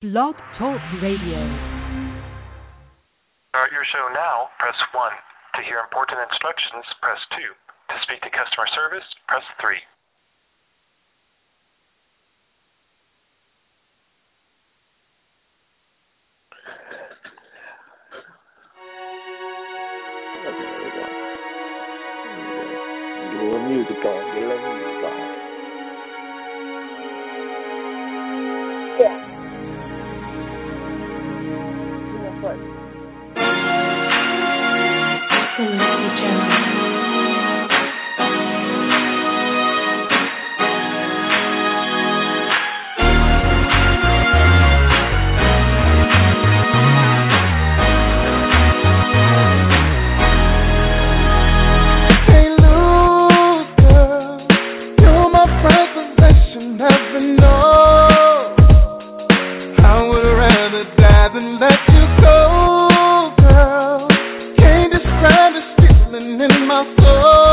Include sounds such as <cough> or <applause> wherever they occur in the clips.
Blog Talk Radio. Start your show now, press 1. To hear important instructions, press 2. To speak to customer service, press 3. Feeling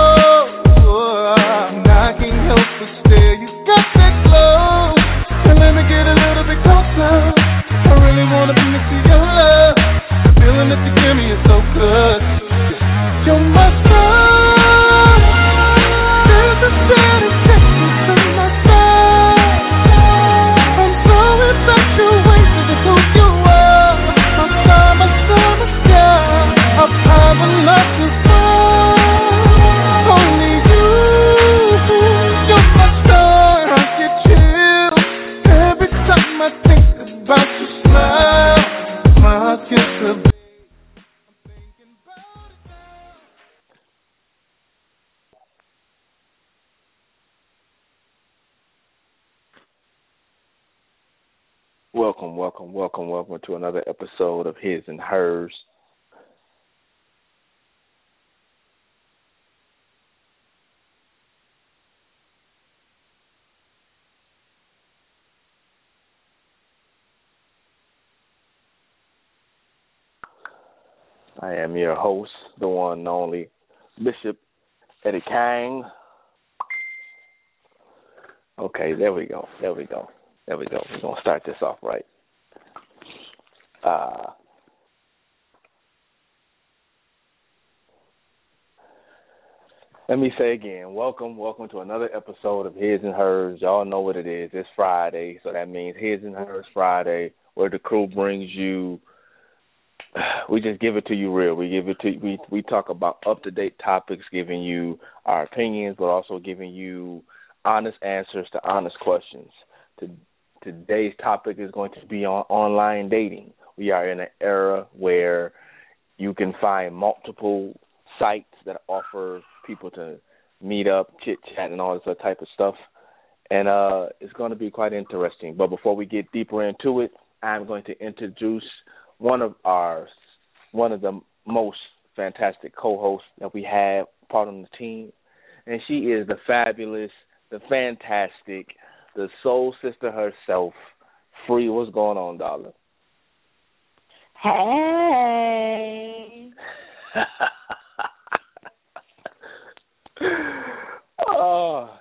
another episode of His and Hers. I am your host, the one and only Bishop Eddie Kang. Okay, there we go. There we go. There we go. We're gonna start this off right. Uh let me say again, welcome, welcome to another episode of His and Hers. Y'all know what it is. It's Friday, so that means His and Hers Friday, where the crew brings you <sighs> we just give it to you real. We give it to we we talk about up to date topics, giving you our opinions, but also giving you honest answers to honest questions. To, today's topic is going to be on online dating. We are in an era where you can find multiple sites that offer people to meet up, chit chat, and all this other type of stuff. And uh, it's going to be quite interesting. But before we get deeper into it, I'm going to introduce one of our one of the most fantastic co-hosts that we have part of the team, and she is the fabulous, the fantastic, the soul sister herself. Free, what's going on, darling? Hey. oh. <laughs>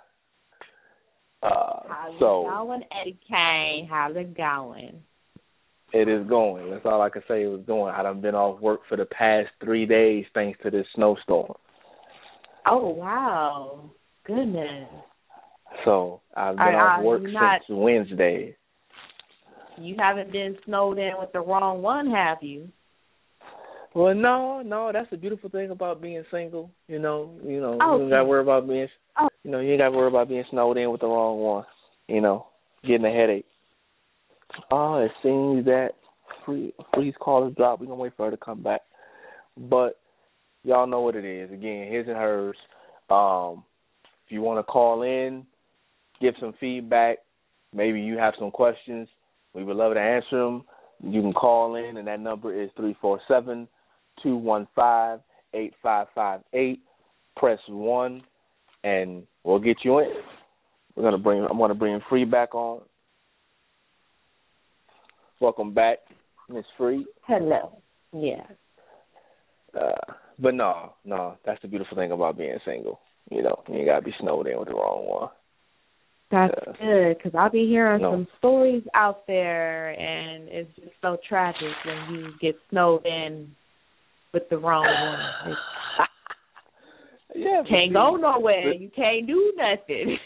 Uh, How's so it going, Eddie Kane? How's it going? it is going. That's all I can say. It was going. I done been off work for the past three days thanks to this snowstorm. Oh wow. Goodness. So I've been off work you not- since Wednesday. You haven't been snowed in with the wrong one, have you? Well, no, no, that's the beautiful thing about being single. You know, you know, Oh, you ain't got to worry about being, Oh. you know, you ain't got to worry about being snowed in with the wrong one. You know, getting a headache. Oh, it seems that free freeze call is dropped. We're gonna wait for her to come back. But y'all know what it is. Again, his and hers. Um, if you want to call in, give some feedback. Maybe you have some questions. We would love to answer them. You can call in, and that number is three four seven two one five eight five five eight. Press one, and we'll get you in. We're gonna bring. I'm gonna bring Free back on. Welcome back, Miss Free. Hello. Yeah. Uh, but no, no, that's the beautiful thing about being single. You know, you ain't gotta be snowed in with the wrong one. That's good because I'll be hearing No. some stories out there, and it's just so tragic when you get snowed in with the wrong one. <laughs> Yeah, can't go nowhere. You can't do nothing.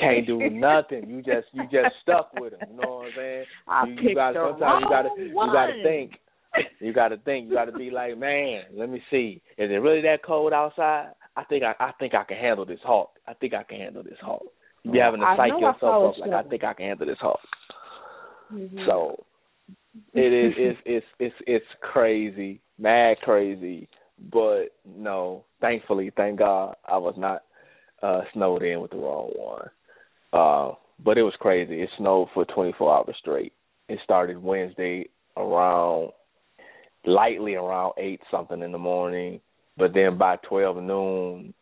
can't do <laughs> nothing. You just you just stuck with them. You know what I'm saying? I you, you gotta, sometimes you gotta wrong you gotta think. You gotta think. You gotta be like, man, let me see. Is it really that cold outside? I think I I think I can handle this hawk. I think I can handle this hawk. You having to psych yourself up like I think I can handle this hawk. Mhm. So it is it's it's it's it's crazy, mad crazy. But no, thankfully, thank God I was not uh snowed in with the wrong one. Uh but it was crazy. It snowed for twenty four hours straight. It started Wednesday around lightly around eight something in the morning, but then by twelve noon,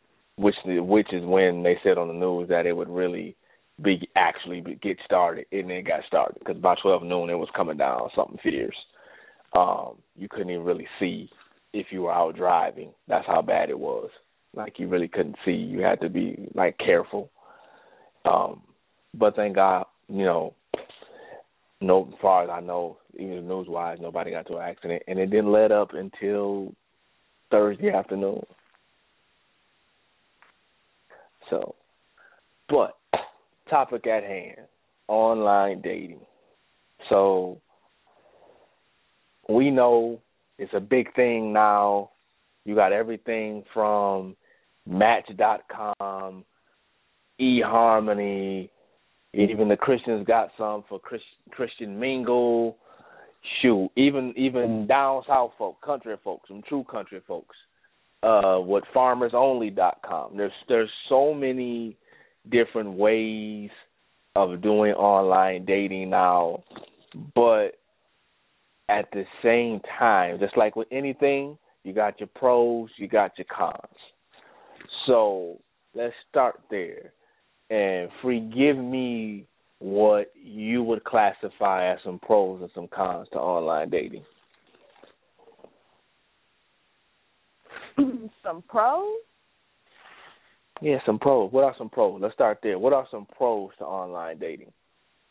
which which is when they said on the news that it would really be actually be, get started, and it got started because by twelve noon it was coming down something fierce. Um, you couldn't even really see if you were out driving. That's how bad it was. Like you really couldn't see. You had to be like careful. Um, but thank God, you know, no, as far as I know, even news wise, nobody got to an accident, and it didn't let up until Thursday afternoon. So, but topic at hand: online dating. So we know it's a big thing now. You got everything from Match.com, eHarmony, even the Christians got some for Chris, Christian Mingle. Shoot, even even down south folk, country folks, some true country folks. Uh, what FarmersOnly.com. There's there's so many different ways of doing online dating now, but at the same time, just like with anything, you got your pros, you got your cons. So let's start there and forgive me what you would classify as some pros and some cons to online dating. Some pros. Yeah, some pros. What are some pros? Let's start there. What are some pros to online dating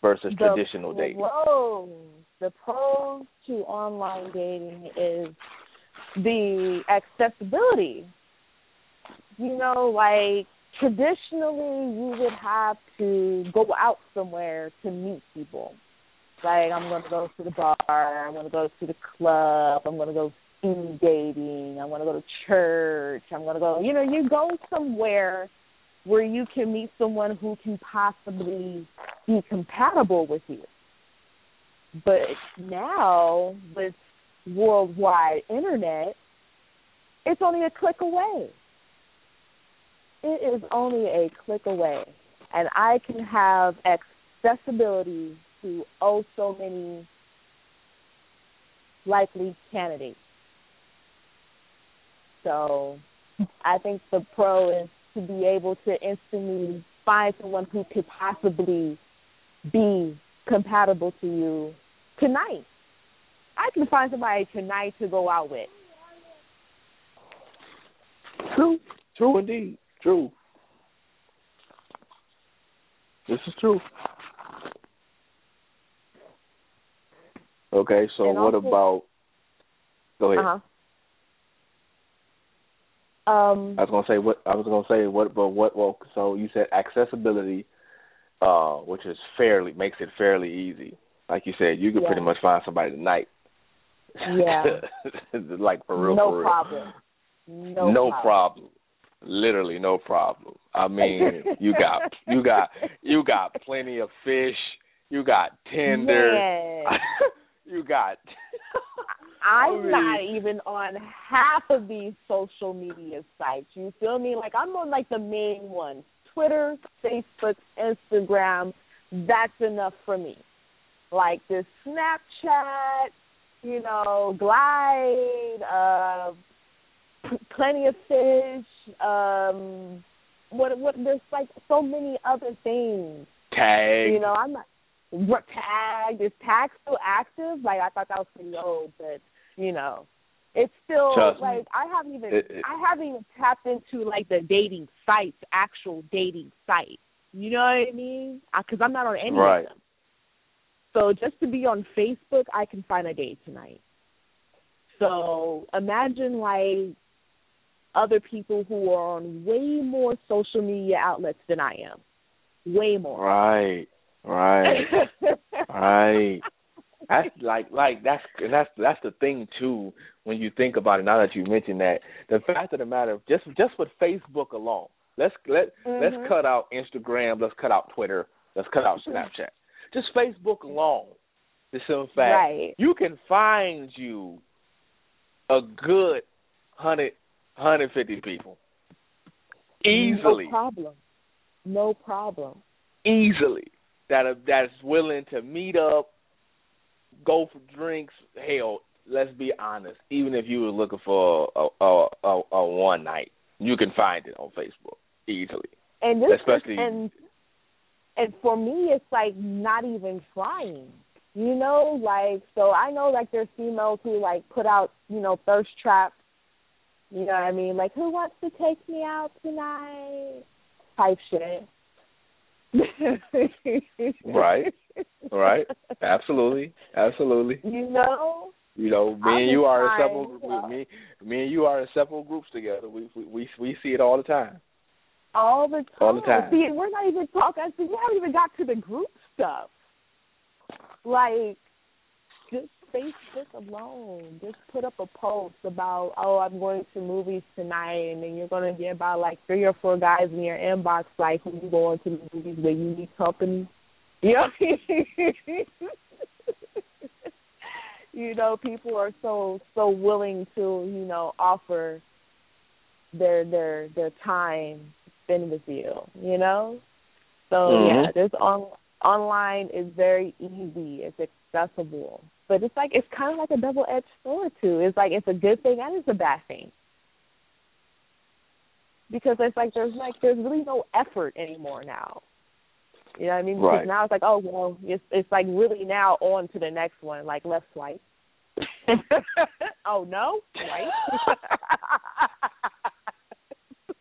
versus The traditional dating? Pros, the pros to online dating is the accessibility. You know, like traditionally you would have to go out somewhere to meet people. Like I'm gonna go to the bar, I'm gonna go to the club, I'm gonna go speed dating, I'm gonna go to church, I'm gonna go you know, you go somewhere where you can meet someone who can possibly be compatible with you. But now with worldwide internet, it's only a click away. It is only a click away. And I can have accessibility to oh so many likely candidates. So I think the pro is to be able to instantly find someone who could possibly be compatible to you tonight. I can find somebody tonight to go out with. True. True indeed. True. This is true. Okay, so And what also- about go ahead. Uh huh. Um, I was gonna say what I was gonna say what but what well so you said accessibility, uh, which is fairly makes it fairly easy. Like you said, you could Yeah. pretty much find somebody tonight. Yeah. <laughs> like for real, no for real. problem. No, no problem. problem. Literally no problem. I mean, <laughs> you got you got you got plenty of fish. You got Tinder. Man. <laughs> you got. I'm not even on half of these social media sites. You feel me? Like I'm on like the main ones: Twitter, Facebook, Instagram. That's enough for me. Like this Snapchat, you know, Glide, uh, plenty of fish. Um, what what? There's like so many other things. Tag. You know, I'm not what tag is tag still active? Like I thought that was pretty old, but you know, it's still Trust me. like I haven't even It- it- I haven't even tapped into like the dating sites, actual dating sites. You know what I mean? Because I'm not on any Right. of them. So just to be on Facebook, I can find a date tonight. So imagine like other people who are on way more social media outlets than I am. Way more. Right. Right. <laughs> right. That's like like that's that's that's the thing too when you think about it. Now that you mentioned that, the fact of the matter, just just with Facebook alone, let's let let's Mhm. cut out Instagram, let's cut out Twitter, let's cut out Snapchat. Just Facebook alone. The simple fact Right. you can find you a good hundred hundred fifty people easily, No problem. No problem. easily that are that's willing to meet up, go for drinks. Hell, let's be honest. Even if you were looking for a a, a, a one night, you can find it on Facebook easily. And this Especially- and and for me it's like not even trying. You know, like so I know like there's females who like put out, you know, thirst traps. You know what I mean? Like who wants to take me out tonight? Type shit. Right. Right. Absolutely, absolutely. You know? You know, me I've and you are in several me me and you are in several groups together. We we we, we see it all the time. All the time. All the time. See, we're not even talking. See, we haven't even got to the group stuff. Like, Facebook alone. Just put up a post about, oh, I'm going to movies tonight, and then you're going to get about like three or four guys in your inbox, like, when you go to the movies where you need company. <laughs> You know? <laughs> you know, people are so so willing to, you know, offer their their their time to spend with you, you know? So Mhm. yeah, this on online is very easy, it's accessible. But it's like it's kind of like a double edged sword too. It's like it's a good thing and it's a bad thing. Because it's like there's like there's really no effort anymore now. You know what I mean? Because Right. now it's like, oh well, it's it's like really now on to the next one, like let's swipe. <laughs> oh no, swipe. <laughs>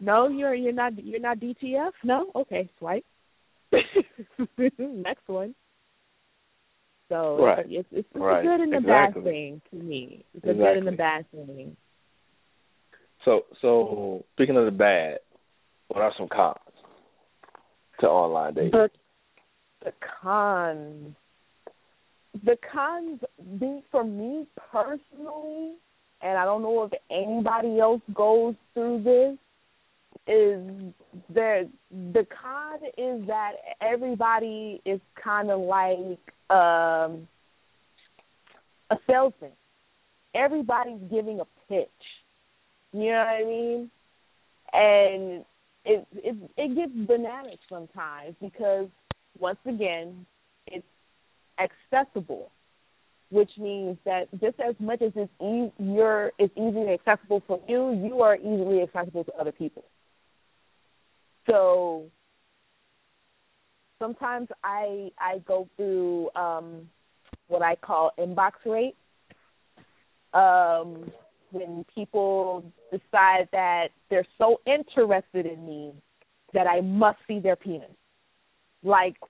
no, you're you're not you're not DTF. No, okay, swipe. <laughs> next one. So Right. it's it's, it's Right. a good and a Exactly. bad thing to me. It's a good and Exactly. bad thing. So so speaking of the bad, what are some cons to online dating? The the cons. The cons be for me personally, and I don't know if anybody else goes through this, is the the con is that everybody is kind of like um a salesman. Everybody's giving a pitch. You know what I mean? And it it it gets bananas sometimes because once again it's accessible, which means that just as much as it's e- you're it's easily accessible for you, you are easily accessible to other people. So sometimes I I go through um what I call inbox rate. Um when people decide that they're so interested in me that I must see their penis. Like <laughs>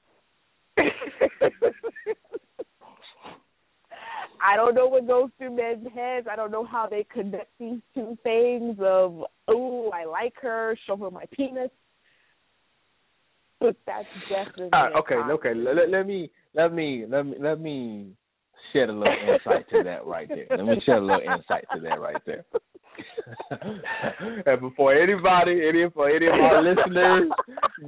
I don't know what goes through men's heads. I don't know how they connect these two things of oh, I like her, show her my penis. <laughs> That's definitely okay, okay. Let, let me let me let me let me shed a little insight to that right there. Let me shed a little insight to that right there. <laughs> and before anybody, any for any of our listeners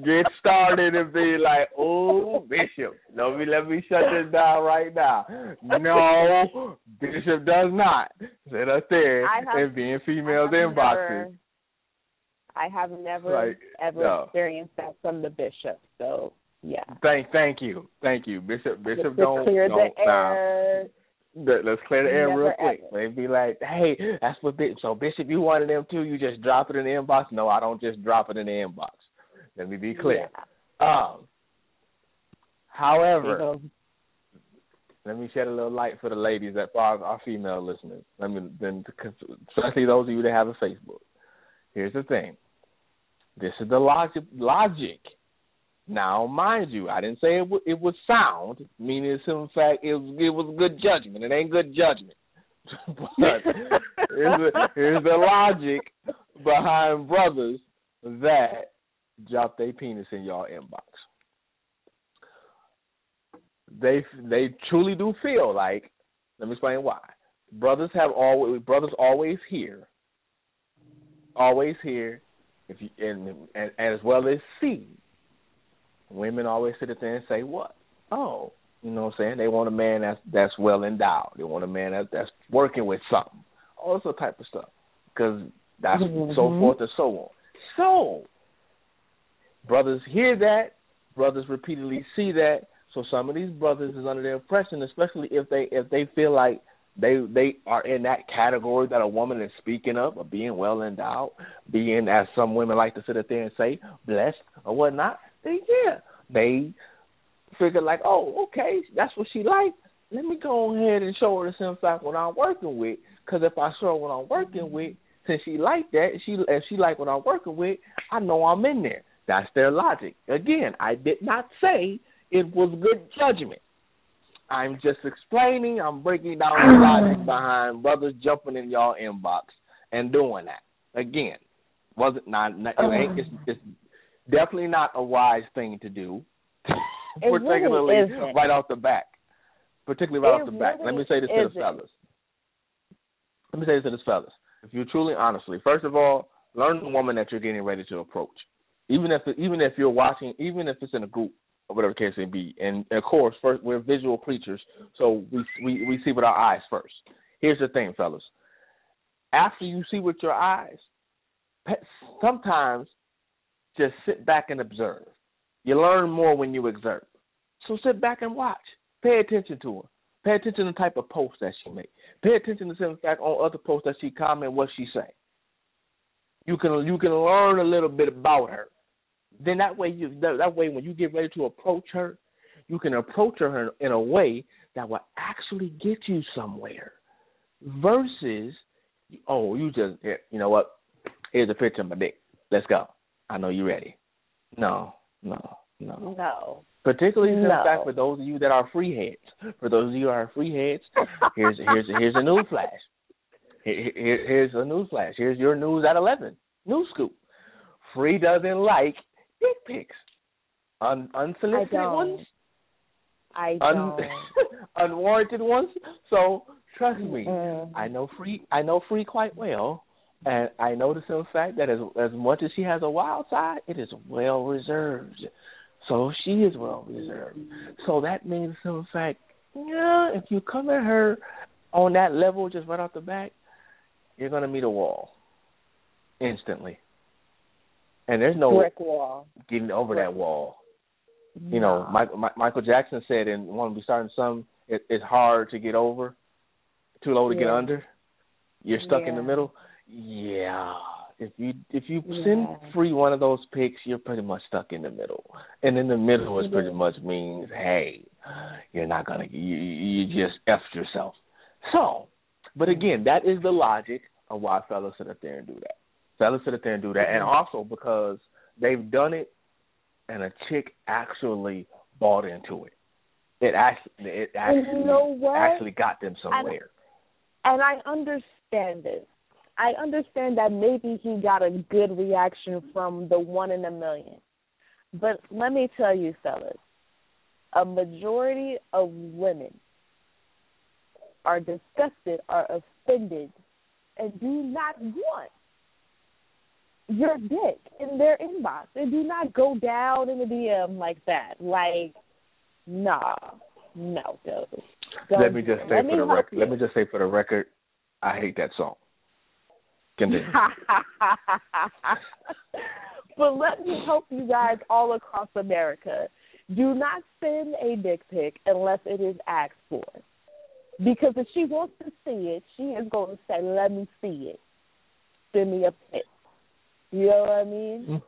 get started and be like, "Oh, Bishop, let me let me shut this down right now." No, Bishop does not sit up there and be in females' inboxes. never- I have never Like, ever no. experienced that from the bishop. So yeah. Thank, thank you, thank you, Bishop. Bishop, don't clear don't the air. Let- Let's clear the air Never real quick. ever. Maybe be like, hey, that's what Bishop. So Bishop, you wanted them too? You just drop it in the inbox? No, I don't just drop it in the inbox. Let me be clear. Yeah. Um, however, You know, let me shed a little light for the ladies that are our female listeners. Let me then, especially those of you that have a Facebook. Here's the thing: This is the logic. Logic. Now, mind you, I didn't say it, w- it was sound, meaning it's in fact it was, it was good judgment. It ain't good judgment. <laughs> but here's the, here's the logic behind brothers that drop their penis in y'all inbox. They they truly do feel like. Let me explain why. Brothers have always brothers always hear. always hear, if you and, and as well as see. Women always sit there and say, "What? Oh, you know what I'm saying? They want a man that's that's well endowed. They want a man that, that's working with something, all this type of stuff, because that's Mhm. so forth and so on. So, brothers hear that, brothers repeatedly see that. So some of these brothers is under the impression, especially if they if they feel like they they are in that category that a woman is speaking of, of being well endowed, being as some women like to sit up there and say blessed or whatnot. They yeah, they figure like, oh, okay, that's what she likes. Let me go ahead and show her the same fact what I'm working with. Because if I show her what I'm working mm-hmm. with, since she like that, she if she like what I'm working with, I know I'm in there. That's their logic. Again, I did not say it was good judgment. I'm just explaining. I'm breaking down the logic mm. behind brothers jumping in y'all inbox and doing that. Again, wasn't not, not it ain't, it's, mm. it's definitely not a wise thing to do. It really particularly right off the back. Particularly right It off the back. Let me say this to the isn't. fellas. Let me say this to the fellas. If you're truly honestly, first of all, learn the woman that you're getting ready to approach. Even if even if you're watching, even if it's in a group whatever case may be. And of course, first we're visual creatures, so we we we see with our eyes first. Here's the thing, fellas. After you see with your eyes, sometimes just sit back and observe. You learn more when you observe. So sit back and watch. Pay attention to her. Pay attention to the type of posts that she make. Pay attention to some fact on other posts that she comment what she say. You can you can learn a little bit about her. Then that way you that, that way when you get ready to approach her, you can approach her in, in a way that will actually get you somewhere. Versus, oh, you just here, you know what? Here's a picture of my dick. Let's go. I know you're ready. No, no, no. No. Particularly in No. fact for those of you that are free heads. For those of you that are free heads, here's here's here's a news flash. Here, here, here's a news flash. Here's your news at eleven. News scoop. Free doesn't like dick pics. Un, I unsolicited don't. ones, I un, don't. <laughs> unwarranted ones. So trust me, Mm. I know free. I know free quite well, and I know the simple fact that as as much as she has a wild side, it is well reserved. So she is well reserved. So that means in fact, yeah, if you come at her on that level just right off the bat, you're gonna meet a wall instantly. And there's no Brick wall. getting over that wall. You know, Michael, Mi- Michael Jackson said in "Wanna Be Startin' Somethin'," it, it's hard to get over, too low to get under. You're stuck in the middle. Yeah, if you if you send free one of those pics, you're pretty much stuck in the middle. And in the middle is pretty much means, hey, you're not gonna you you just effed yourself. So, but again, that is the logic of why fellas sit up there and do that. Fellas sit up there and do that, and also because they've done it, and a chick actually bought into it. It actually, it actually, you know actually got them somewhere. And I understand this. I understand that maybe he got a good reaction from the one in a million. But let me tell you, fellas, a majority of women are disgusted, are offended, and do not want your dick in their inbox. They do not go down in the DM like that. Like, nah, no, dude. Don't let me just say for the record. Let me just say for the record, I hate that song. Continue. <laughs> but let me help you guys all across America. Do not send a dick pic unless it is asked for. Because if she wants to see it, she is going to say, Let me see it. Send me a pic. You know what I mean? Mm.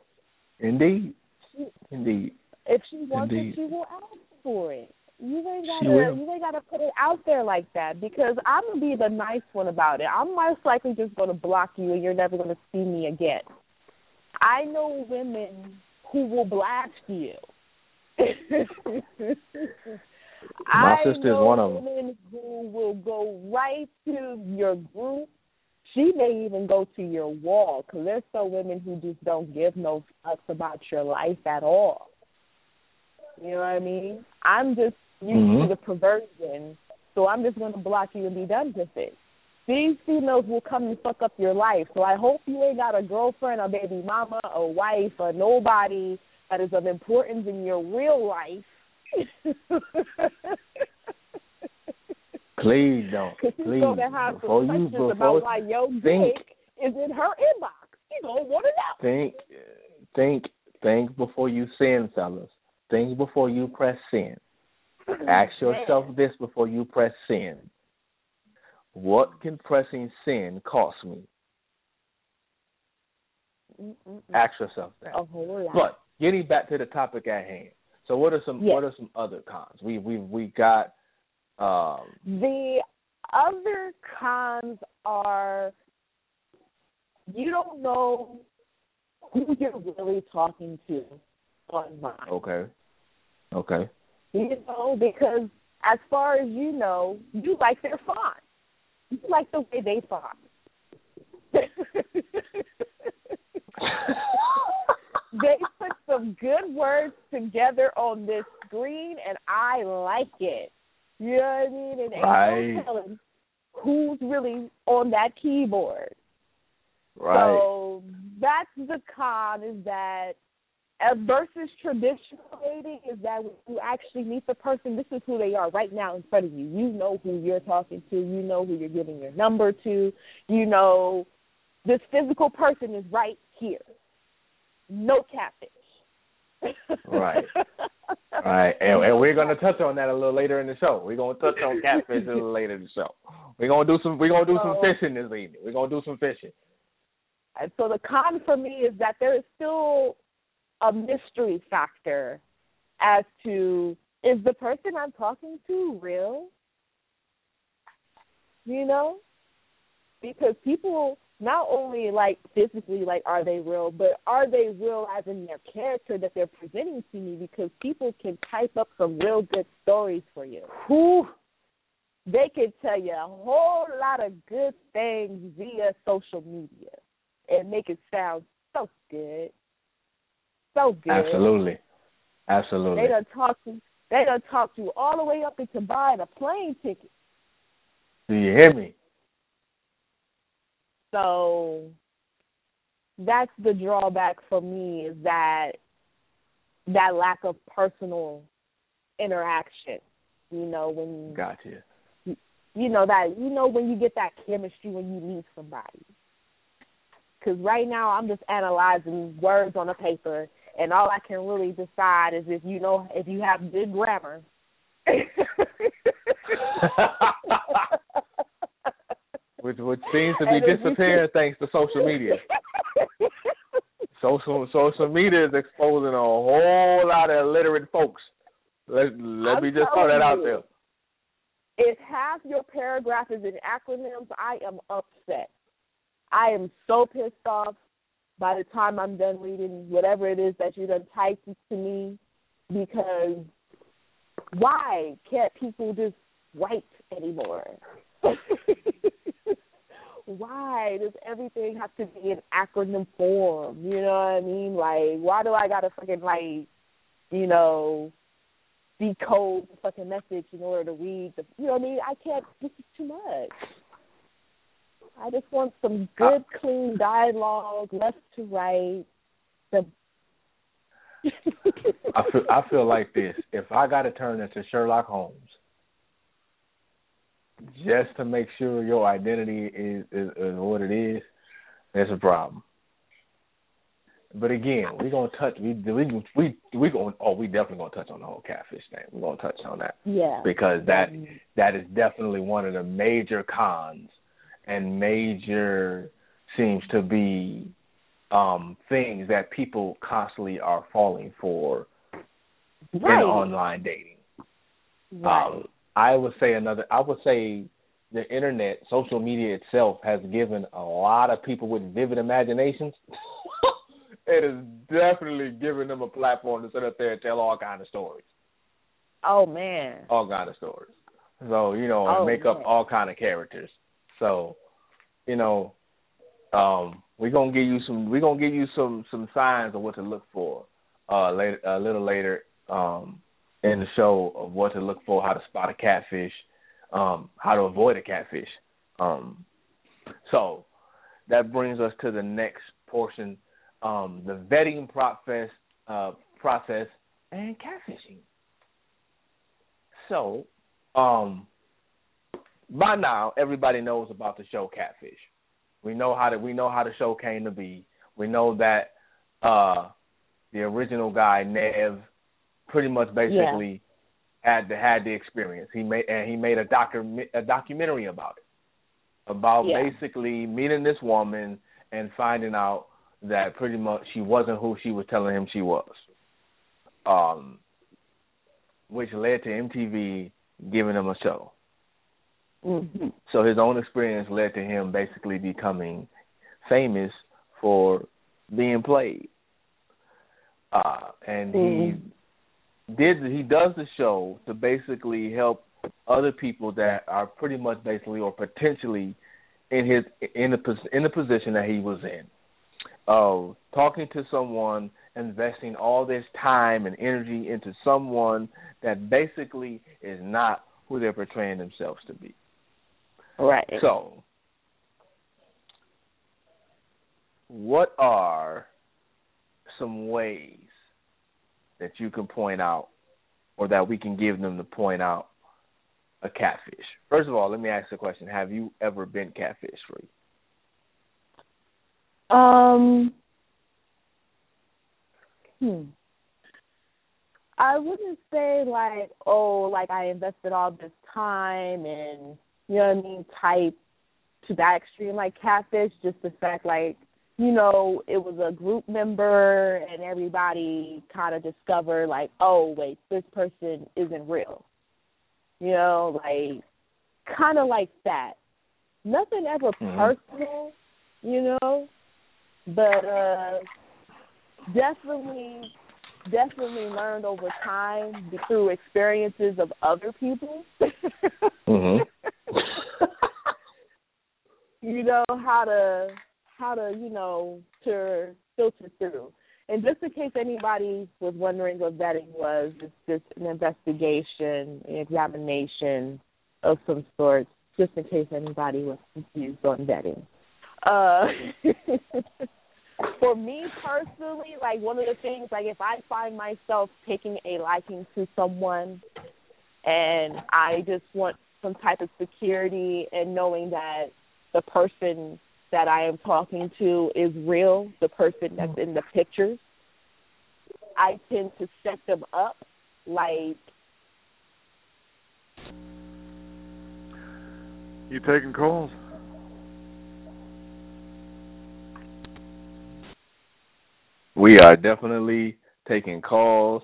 Indeed, She, indeed. if she wants Indeed. it, she will ask for it. You ain't gotta you ain't gotta put it out there like that because I'm gonna be the nice one about it. I'm most likely just gonna block you and you're never gonna see me again. I know women who will blast you. My <laughs> I sister is one of 'em. women who will go right to your group. She may even go to your wall because there's some women who just don't give no fucks about your life at all. You know what I mean? I'm just used Mhm. to the perversion, so I'm just going to block you and be done with it. These females will come and fuck up your life. So I hope you ain't got a girlfriend, a baby mama, a wife, or nobody that is of importance in your real life. <laughs> Please don't. Because she's Please. going to have before some you questions about why your think dick is in her inbox. She's going to want to know. think think think before you sin, fellas. Think before you press sin. Ask <clears throat> yourself this before you press sin. What can pressing sin cost me? Mm-mm-mm. Ask yourself that. A whole lot. But getting back to the topic at hand. So what are some Yes. what are some other cons? We we we got um The other cons are you don't know who you're really talking to online. okay. Okay. You know, because as far as you know, you like their font. You like the way they font. <laughs> they put some good words together on this screen and I like it. You know what I mean? And ain't Right. no telling who's really on that keyboard. Right. So that's the con is that uh, versus traditional dating is that when you actually meet the person, this is who they are right now in front of you. You know who you're talking to. You know who you're giving your number to. You know this physical person is right here. No catfish. Right. <laughs> Right, and, and we're gonna touch on that a little later in the show. We're gonna touch on catfish a little later in the show. We're gonna do some. We're gonna do some fishing this evening. We're gonna do some fishing. And so the con for me is that there is still a mystery factor as to is the person I'm talking to real? You know? Because people not only like physically like are they real, but are they real as in their character that they're presenting to me because people can type up some real good stories for you. Who they can tell you a whole lot of good things via social media and make it sound so good. So good. Absolutely. Absolutely. They done talk to they done talk to you all the way up into buying a plane ticket. Do you hear me? So that's the drawback for me is that that lack of personal interaction. You know, when Gotcha. you know that you know when you get that chemistry when you meet somebody. Because right now I'm just analyzing words on a paper, and all I can really decide is if you know if you have good grammar. <laughs> <laughs> which which seems to be And if you disappearing thanks to social media. <laughs> Social social media is exposing a whole lot of illiterate folks. Let let I'm me just throw that out there. if half your paragraph is in acronyms, I am upset. I am so pissed off by the time I'm done reading whatever it is that you done typed to me because why can't people just write anymore? <laughs> why does everything have to be in acronym form? You know what I mean? Like, why do I gotta fucking like, you know, decode the fucking message in order to read the you know what I mean? I can't this is too much. I just want some good, clean dialogue, left to right. The I feel I feel like this. If I got to turn into Sherlock Holmes, just to make sure your identity is, is, is what it is, that's a problem. But again, we're gonna touch. We we we we going. Oh, we definitely gonna touch on the whole catfish thing. We're gonna touch on that yeah. because that that is definitely one of the major cons and major seems to be um things that people constantly are falling for right. in online dating. right. Um, I would say another. I would say the internet, social media itself, has given a lot of people with vivid imaginations <laughs> it is definitely giving them a platform to sit up there and tell all kind of stories. Oh man. All kind of stories. So you know, Oh, and make up all kind of characters. So, you know, um, we're gonna give you some. We're gonna give you some some signs of what to look for. Uh, later, a little later, um, in the show of what to look for, how to spot a catfish, um, how to avoid a catfish. Um, so that brings us to the next portion, um, the vetting process, uh, process and catfishing. So, um, by now everybody knows about the show Catfish. We know how to we know how the show came to be. We know that uh, the original guy Nev pretty much basically had the had the experience. He made and he made a docu a documentary about it, about Yeah. basically meeting this woman and finding out that pretty much she wasn't who she was telling him she was. Um, which led to MTV giving him a show. hmm So his own experience led to him basically becoming famous for being played. Uh, and Mhm. he did he does the show to basically help other people that are pretty much basically or potentially in his in the in the position that he was in. Uh, talking to someone, investing all this time and energy into someone that basically is not who they're portraying themselves to be. Right. So, what are some ways that you can point out or that we can give them to point out a catfish? First of all, let me ask the question Have you ever been catfish free? Um. Hmm. I wouldn't say like, oh, like I invested all this time and you know what I mean, type to that extreme like catfish. Just the fact like, you know, it was a group member and everybody kind of discovered like, oh wait, this person isn't real. You know, like kind of like that. Nothing ever Mhm. personal, you know, but uh definitely definitely learned over time through experiences of other people Mhm. <laughs> you know how to how to you know to filter through. And just in case anybody was wondering what vetting was it's just an investigation an examination of some sort just in case anybody was confused on vetting. Uh <laughs> for me personally, like one of the things, like if I find myself taking a liking to someone and I just want some type of security and knowing that the person that I am talking to is real, the person that's in the pictures, I tend to set them up like You taking calls? We are definitely taking calls.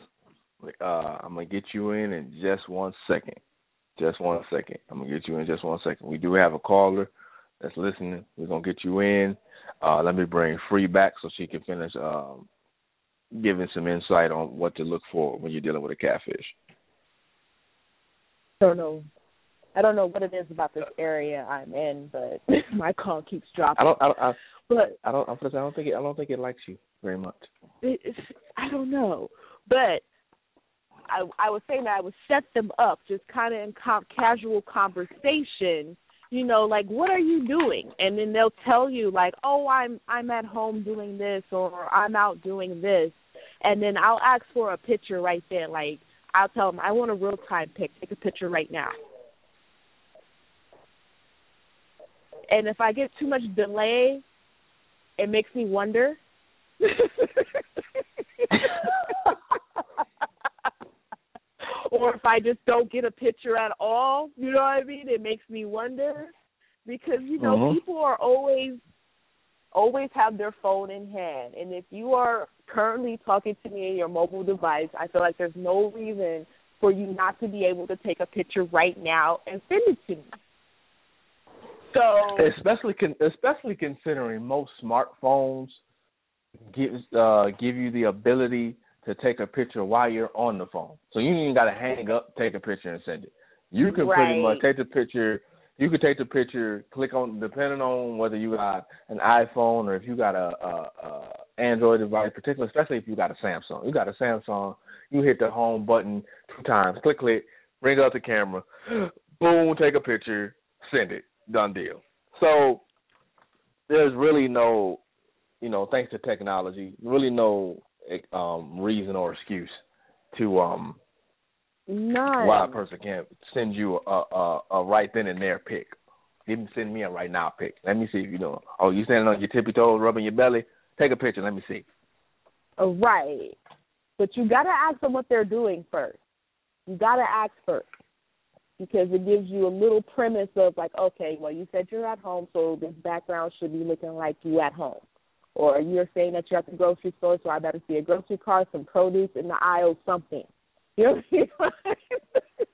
Uh, I'm gonna get you in in just one second. Just one second. I'm gonna get you in just one second. We do have a caller that's listening. We're gonna get you in. Uh, let me bring Free back so she can finish um, giving some insight on what to look for when you're dealing with a catfish. I don't know. I don't know what it is about this area I'm in, but <laughs> my call keeps dropping. I don't. I don't. I, but I don't. I don't think. It, I don't think it likes you very much. it's, I don't know, but I I was saying that I would set them up just kind of in com- casual conversation. You know, like what are you doing? And then they'll tell you like, oh, I'm I'm at home doing this, or I'm out doing this, and then I'll ask for a picture right there. Like I'll tell them I want a real time pic. Take a picture right now. And if I get too much delay, it makes me wonder. <laughs> <laughs> or if I just don't get a picture at all, you know what I mean? It makes me wonder because you know Mhm. people are always always have their phone in hand, and if you are currently talking to me in your mobile device, I feel like there's no reason for you not to be able to take a picture right now and send it to me. So especially con- especially considering most smartphones gives uh give you the ability to take a picture while you're on the phone. So you ain't got to hang up, take a picture, and send it. You can pretty much take the picture. You can take the picture, click on, depending on whether you got an iPhone or if you got a, a, a Android device, particularly, especially if you got a Samsung. You got a Samsung, you hit the home button two times, click, click, bring up the camera, <gasps> boom, take a picture, send it, done deal. So there's really no, you know, thanks to technology, really no um reason or excuse to um None. why a person can't send you a, a a right then and there pic. Even send me a right now pick. Let me see if you know. Oh, you standing on your tippy toes, rubbing your belly? Take a picture. Let me see. Uh, Right. But you gotta ask them what they're doing first. You gotta ask first. Because it gives you a little premise of like, okay, well you said you're at home, so this background should be looking like you at home. Or you're saying that you're at the grocery store, so I better see a grocery cart, some produce in the aisle, something. You know what I mean? <laughs>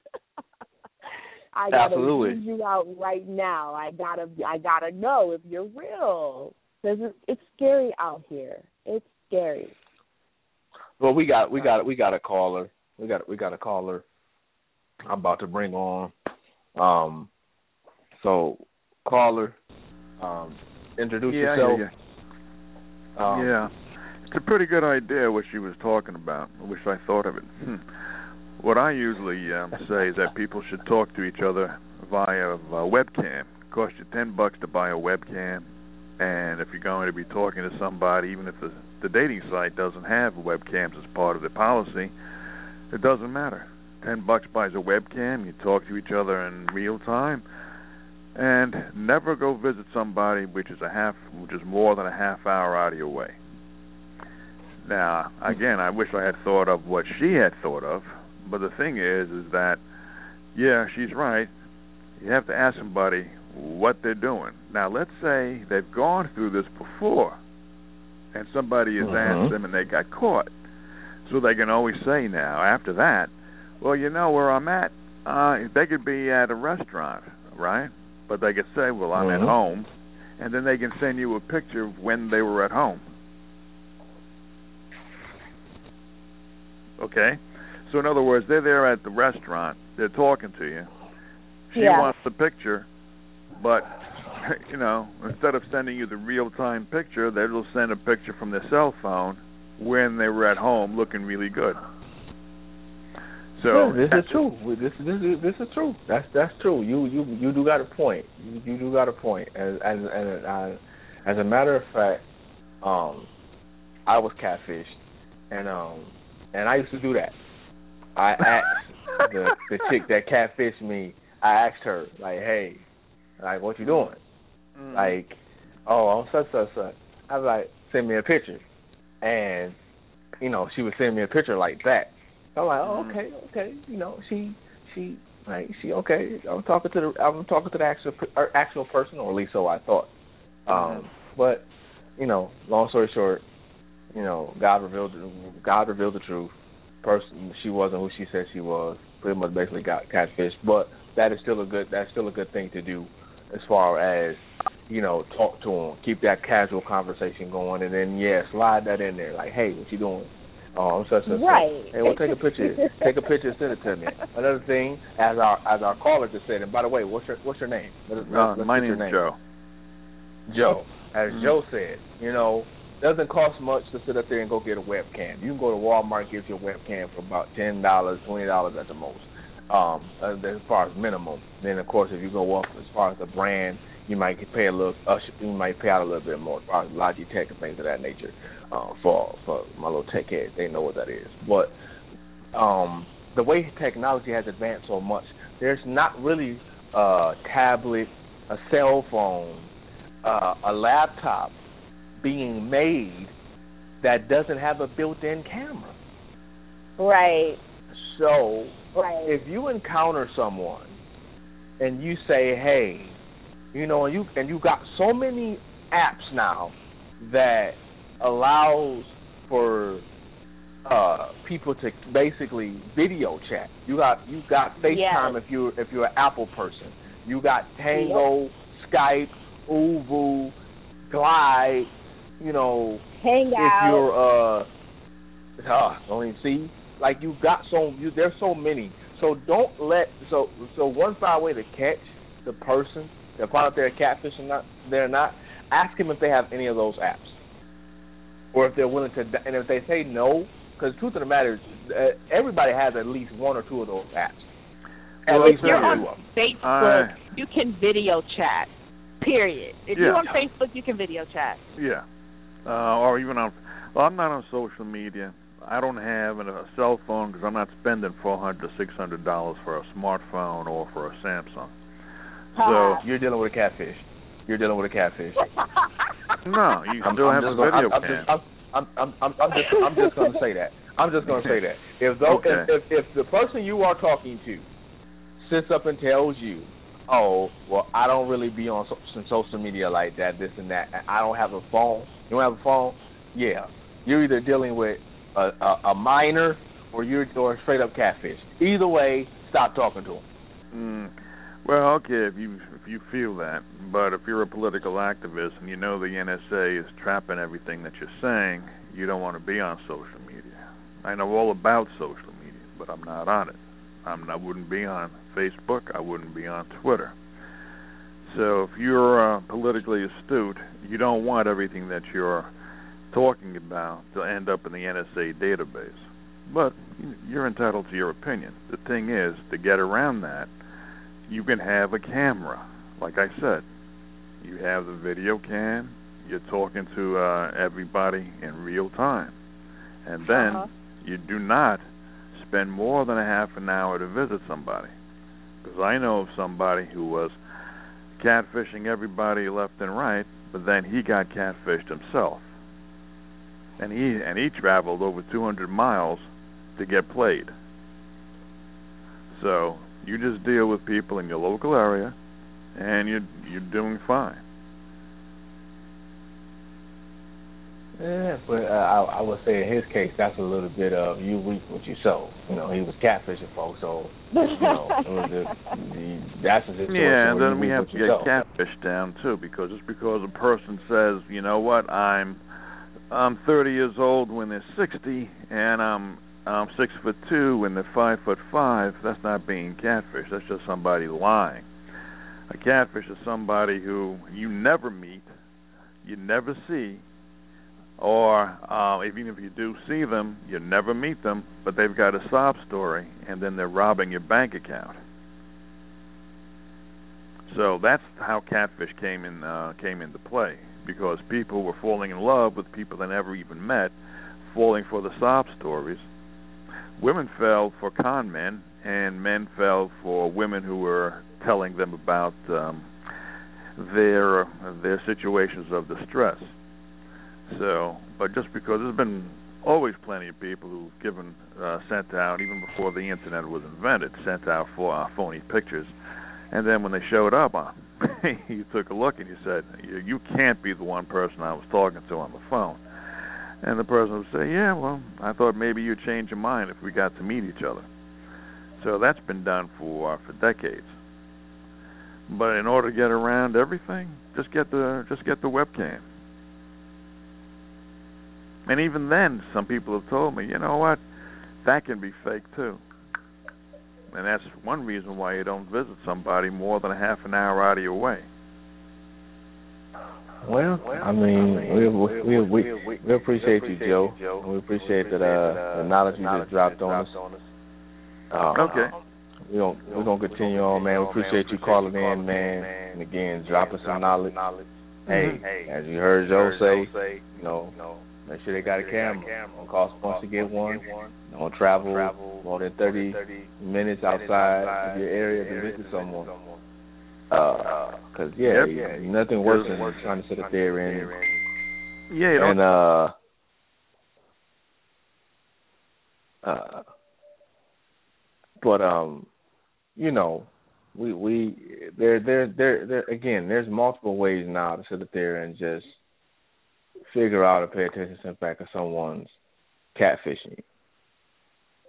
I gotta Absolutely. you out right now. I gotta I gotta know if you're real. Because it's, it's scary out here. It's scary. Well, we got we got we got a caller. We got we got a caller. I'm about to bring on. Um, so caller, um, introduce yeah, I yourself. Um, yeah, it's a pretty good idea what she was talking about. I wish I thought of it. Hmm. What I usually um, <laughs> say is that people should talk to each other via a webcam. It costs you ten bucks to buy a webcam, and if you're going to be talking to somebody, even if the the dating site doesn't have webcams as part of the policy, it doesn't matter. Ten bucks buys a webcam. You talk to each other in real time, and never go visit somebody which is a half, which is more than a half hour out of your way. Now, again, I wish I had thought of what she had thought of, but the thing is, is that, yeah, she's right. You have to ask somebody what they're doing. Now, let's say they've gone through this before, and somebody has Mhm. asked them and they got caught. So they can always say now, after that, well, you know where I'm at. Uh, they could be at a restaurant, right? But they could say, well, I'm at Mhm. home, and then they can send you a picture of when they were at home. Okay? So in other words, they're there at the restaurant, they're talking to you. She Yeah. wants the picture, but <laughs> you know, instead of sending you the real time picture, they'll send a picture from their cell phone when they were at home looking really good. So this is true. This this is this is true. That's that's true. You you you do got a point. You, you do got a point. As as as, as, as a matter of fact, um, I was catfished, and um, and I used to do that. I <laughs> asked the the chick that catfished me. I asked her like, hey, like what you doing? Mm. Like, oh, I'm such such such. I was like, send me a picture, and you know she would send me a picture like that. I'm like, oh, Mhm. okay, okay. You know, she, she, like, she, okay. I'm talking to the, I'm talking to the actual, actual person, or at least so I thought. Um, but, you know, long story short, you know, God revealed, God revealed the truth. Person, she wasn't who she said she was. Pretty much, basically got catfished. But that is still a good, that's still a good thing to do, as far as, you know, talk to them, keep that casual conversation going, and then yeah, slide that in there, like, hey, what you doing? Oh, I'm such and such. Right. Hey, well, take a picture. take a picture and send it to me. Another thing, as our as our caller just said, and by the way, what's your what's your name? Let, us- Uh, let's my get your name's name. Joe. Joe. As Mhm. Joe said, you know, doesn't cost much to sit up there and go get a webcam. You can go to Walmart, get your webcam for about ten dollars, twenty dollars at the most. Um, as as far as minimum. Then of course, if you go up as far as the brand, you might pay a little. Uh, you might pay out a little bit more, as far as Logitech and things of that nature. Uh, for for my little tech heads, they know what that is. But um, the way technology has advanced so much, there's not really a tablet, a cell phone, uh, a laptop being made that doesn't have a built-in camera. Right. So Right. if you encounter someone and you say, "Hey," you know, and you and you got so many apps now that allows for uh people to basically video chat. You got you got FaceTime Yes. if you if you're an Apple person. You got Tango, Skype, ooVoo, Glide, you know, hang if you're uh ah, don't even see like you got so you there's so many. So don't let so so one fine way to catch the person that find out they're catfishing not they're not ask them if they have any of those apps or if they're willing to and if they say no because truth of the matter is uh, everybody has at least one or two of those apps at Well, least if you're on or two of them. Facebook, I- you can video chat. Period. If Yeah. you're on Facebook, you can video chat. Yeah. Uh, or even on. Well, I'm not on social media. I don't have a cell phone because I'm not spending four hundred to six hundred dollars for a smartphone or for a Samsung. So you're dealing with a catfish you're dealing with a catfish <laughs> no, you I'm, still I'm have gonna, video I'm, cam. I'm, I'm, I'm, I'm, I'm just, I'm just going to say that. I'm just going to say that. If, though, Okay. if, if, if the person you are talking to sits up and tells you, "Oh, well, I don't really be on so, some social media like that, this and that, and I don't have a phone," you don't have a phone, yeah, you're either dealing with a, a, a minor or you're or a straight up catfish. Either way, stop talking to them. Mm. Well, okay, if you if you feel that, but if you're a political activist and you know the NSA is trapping everything that you're saying, you don't want to be on social media. I know all about social media, but I'm not on it. I'm, I wouldn't be on Facebook. I wouldn't be on Twitter. So if you're uh, politically astute, you don't want everything that you're talking about to end up in the NSA database. But you're entitled to your opinion. The thing is, to get around that, you can have a camera. Like I said, you have the video cam. You're talking to uh, everybody in real time, and then Uh-huh. you do not spend more than a half an hour to visit somebody. Because I know of somebody who was catfishing everybody left and right, but then he got catfished himself, and he and he traveled over 200 miles to get played. So you just deal with people in your local area, and you're you're doing fine. Yeah, but uh, I, I would say in his case, that's a little bit of you reap what you sow. You know, he was catfishing folks, so you know, it was a, the, that's a situation Yeah, and then we have to get sow. catfish down too, because just because a person says, you know what, I'm I'm 30 years old when they're 60, and I'm I'm six foot two and they're five foot five, that's not being catfish. That's just somebody lying. A catfish is somebody who you never meet, you never see, or uh, even if you do see them, you never meet them, but they've got a sob story, and then they're robbing your bank account. So that's how catfish came in uh, came into play because people were falling in love with people they never even met, falling for the sob stories. Women fell for con men, and men fell for women who were telling them about um, their their situations of distress. So, but just because there's been always plenty of people who've given uh, sent out even before the internet was invented, sent out for uh, phony pictures, and then when they showed up, uh, <laughs> you took a look and you said, you, "You can't be the one person I was talking to on the phone." And the person would say, "Yeah, well, I thought maybe you'd change your mind if we got to meet each other." So that's been done for uh, for decades. But in order to get around everything, just get the just get the webcam. And even then, some people have told me, you know what, that can be fake too. And that's one reason why you don't visit somebody more than a half an hour out of your way. Well, I mean, we we we we, we appreciate you, Joe. And we appreciate that uh, the knowledge you just dropped on us. Uh, Okay. We don't we're gonna continue on, man. We appreciate you calling in, man. And again, dropping some knowledge. Hey, as you heard Joe say, you know, make sure they got a camera. Don't cost once to get one. Don't travel more than thirty minutes outside of your area to visit someone. Uh 'cause yeah, Yep. nothing worse than trying to sit up there and Yeah, and uh uh but um you know we we there there there there again there's multiple ways now to sit up there and just figure out or pay attention to the fact of someone's catfishing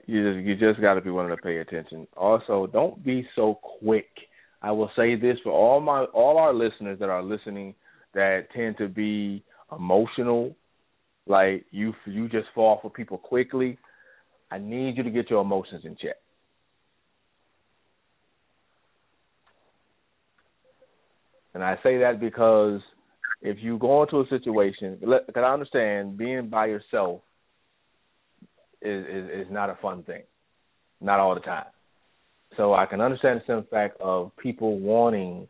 you. Just you just got to be willing to pay attention. Also don't be so quick i will say this for all my all our listeners that are listening that tend to be emotional like you you just fall for people quickly, I need you to get your emotions in check. And I say that because if you go into a situation, because I understand being by yourself is, is is not a fun thing, not all the time. So I can understand the simple fact of people wanting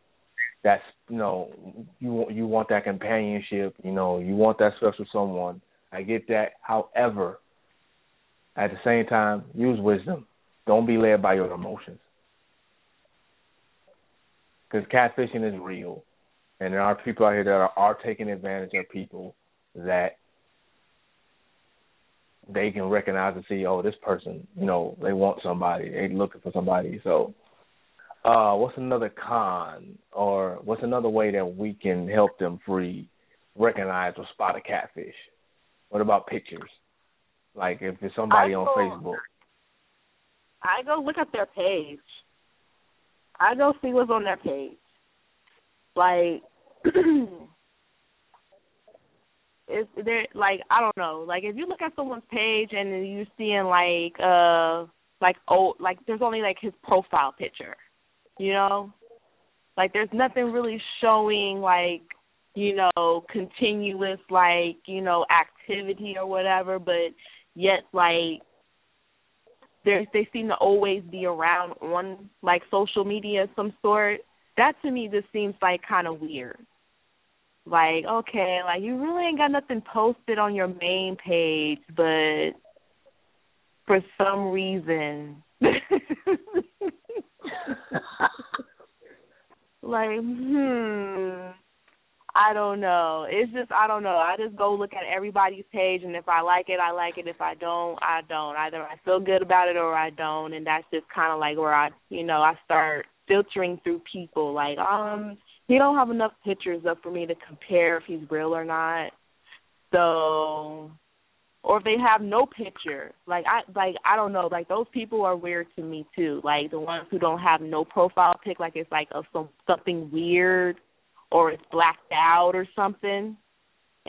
that you know you you want that companionship, you know you want that special someone. I get that. However, at the same time, use wisdom. Don't be led by your emotions because catfishing is real, and there are people out here that are, are taking advantage of people that they can recognize and see, oh, this person, you know, they want somebody, they looking for somebody. So, uh, what's another con, or what's another way that we can help them free, recognize or spot a catfish? What about pictures? Like if it's somebody I on Facebook. I go look at their page. I go see what's on their page. Like <clears throat> it's there like I don't know. Like if you look at someone's page and you're seeing like uh like oh like there's only like his profile picture. You know? Like there's nothing really showing like you know, continuous like, you know, activity or whatever, but yet like they they seem to always be around on like social media of some sort. That to me just seems like kind of weird. Like, okay, like you really ain't got nothing posted on your main page, but for some reason <laughs> like, hmm I don't know. It's just I don't know. I just go look at everybody's page and if I like it, I like it. If I don't, I don't. Either I feel good about it or I don't and that's just kind of like where I, you know, I start filtering through people like um he don't have enough pictures up for me to compare if he's real or not. So or if they have no picture. Like I like I don't know, like those people are weird to me too. Like the ones who don't have no profile pic like it's like a some something weird or it's blacked out or something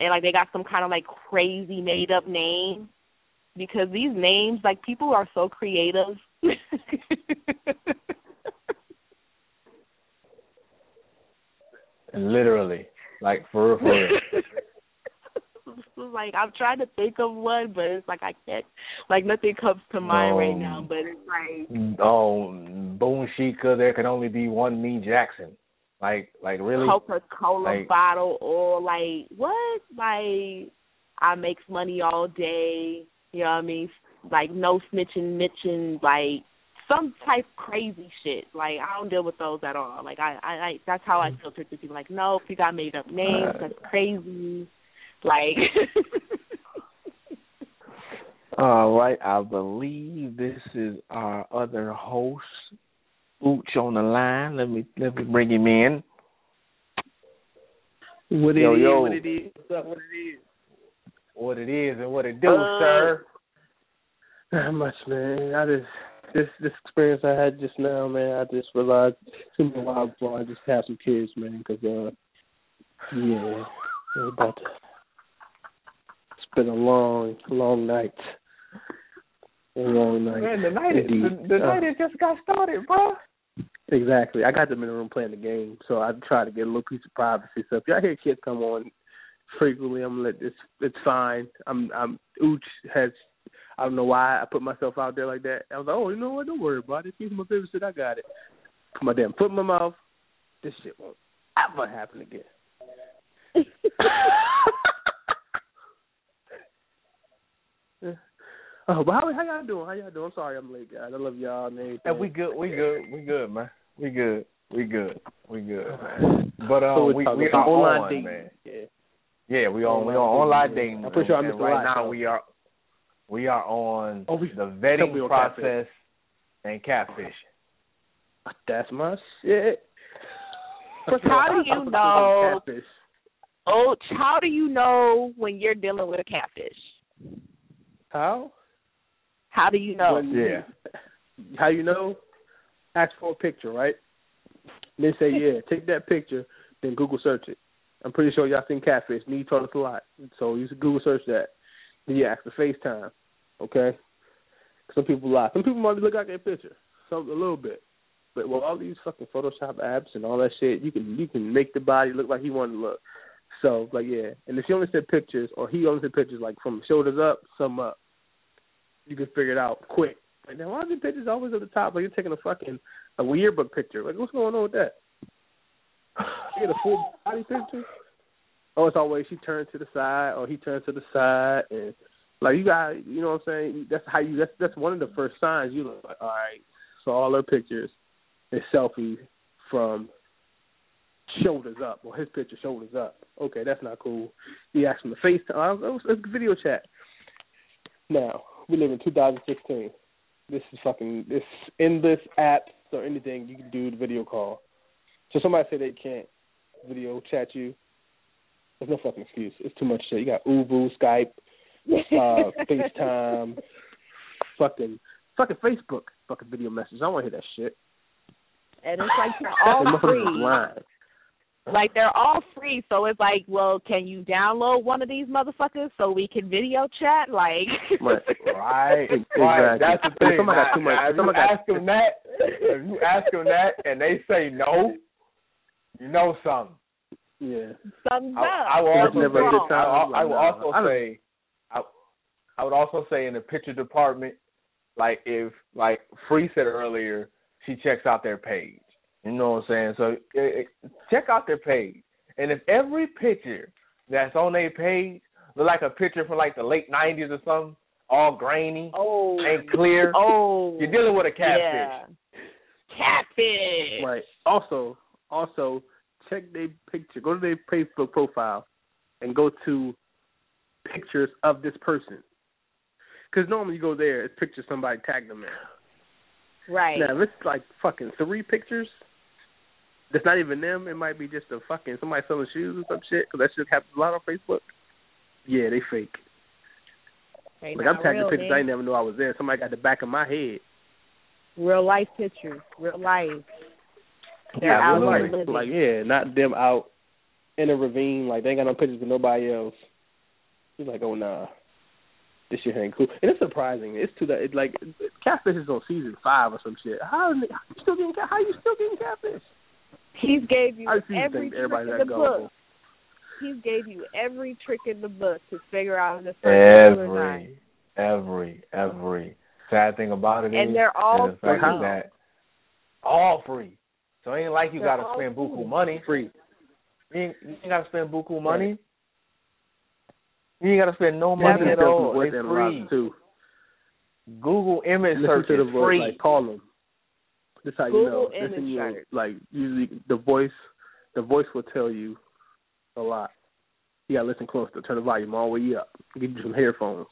and like they got some kind of like crazy made up name because these names like people are so creative <laughs> Literally, like for real, for real. <laughs> like I'm trying to think of one, but it's like I can't. Like nothing comes to mind right now. But it's like oh, Boom Shika, there can only be one me Jackson. Like, like really? Coca Cola Like- bottle or like what? Like I makes money all day. You know what I mean? Like no snitching, mitching, like some type crazy shit. Like I don't deal with those at all. Like I, I, I that's how I filter through people. Like no, if you got made up names, that's crazy. Like <laughs> All right, I believe this is our other host, Ooch, on the line. Let me let me bring him in. What it Yo, is, yo. what it is, what's up, what it is. What it is and what it do, Uh, sir. Not much, man. I just this this experience I had just now, man. I just realized it's been a while before I just have some kids, man. Because uh, yeah, we're about to. It's been a long, long night. A long night. Man, the night is, the, the Uh, night has just got started, bro. Exactly. I got them in the room playing the game, so I try to get a little piece of privacy. So if y'all hear kids come on frequently, I'm let it's it's fine. I'm I'm Ooch has I don't know why I put myself out there like that. I was like, oh, you know what? Don't worry about it. If my favorite shit, I got it. Put my damn foot in my mouth. This shit won't ever happen again. Yeah. <laughs> Oh, but how how y'all doing? How y'all doing? I'm sorry I'm late, guys. I love y'all and everything. We good, we good, we good, man. We good, we good, we good, man. But uh, So we we are online on, dating. man. Yeah. Yeah, we on we on Online dating. I'm pretty sure I missed a right lot, now though. we are we are on Oh, we- the vetting on process and catfish. That's my shit. But how do you know? Oh, how do you know when you're dealing with a catfish? How? How do you know? When- Yeah. How you know? Ask for a picture, right? And they say, yeah, take that picture, then Google search it. I'm pretty sure y'all seen catfish. Me told us a lot. So you should Google search that. Then you ask for FaceTime. Okay. Some people lie. Some people might look like their picture, some a little bit. But with all these fucking Photoshop apps and all that shit, you can you can make the body look like he wanted to look. So like yeah, and if she only said pictures or he only said pictures like from shoulders up, some up, you can figure it out quick. Like now why are the pictures always at the top? Like you're taking a fucking a yearbook picture. Like what's going on with that? You get a full body picture. Oh, it's always she turns to the side or he turns to the side and like you got you know what I'm saying? That's how you that's that's one of the first signs you look like, all right, so all her pictures is selfies from shoulders up or his picture shoulders up. Okay, that's not cool. He asked him to FaceTime. Uh, let's video chat. Now we live in 2016. This is fucking this endless apps or anything you can do the video call. So somebody say they can't video chat you. There's no fucking excuse. It's too much shit. You got ooVoo, Skype, uh, <laughs> FaceTime, fucking fucking Facebook, fucking video message. I don't want to hear that shit. And it's like they're <laughs> all free. Like they're all free, so it's like, well, can you download one of these motherfuckers so we can video chat? Like, <laughs> right, right, right. That's the thing. Someone got too much. If you ask them that, if you ask them that, and they say no, you know something. Yeah, something's I, up. I will also never say, a. I, I will also say, I, I would also say in the picture department, like if like Free said earlier, she checks out their page. You know what I'm saying? So it, it, check out their page, and if every picture that's on their page look like a picture from like the late '90s or something, all grainy, oh, ain't clear, oh, you're dealing with a catfish. Yeah. Catfish. Right. Also, also check their picture. Go to their Facebook profile and go to pictures of this person. Because normally you go there, it's pictures somebody tagged them in. Right. Now if it's like fucking three pictures, that's not even them. It might be just a fucking somebody selling shoes or some shit. Because that shit happens a lot on Facebook. Yeah, they fake. They Like I'm tagging real, pictures man. I never know I was there. Somebody got the back of my head. Real life pictures. Real life. They're Yeah, out real life. Like yeah, not them out in a ravine. Like they ain't got no pictures with nobody else. He's like, oh nah, this shit ain't cool. And it's surprising. It's to that. It, like catfish is on season five or some shit. How, how you still getting? How you still getting catfish? He's gave you I every trick everybody's in the gullible. book. He's gave you every trick in the book to figure out if it's real or not. Every, every, every. Sad thing about it is, And they're all is the fact free. that all free. So it ain't like you They're gotta spend free. buku money. Free. You ain't, you ain't gotta spend buku money. You ain't gotta spend no money to at them all. voice It's analyzers, free. too. Google image Listen search to is the voice. free. Like call them. This how you know. image Listen, you know, search. like usually the voice, the voice will tell you a lot. You gotta listen close to turn the volume all the way up. Give you some headphones.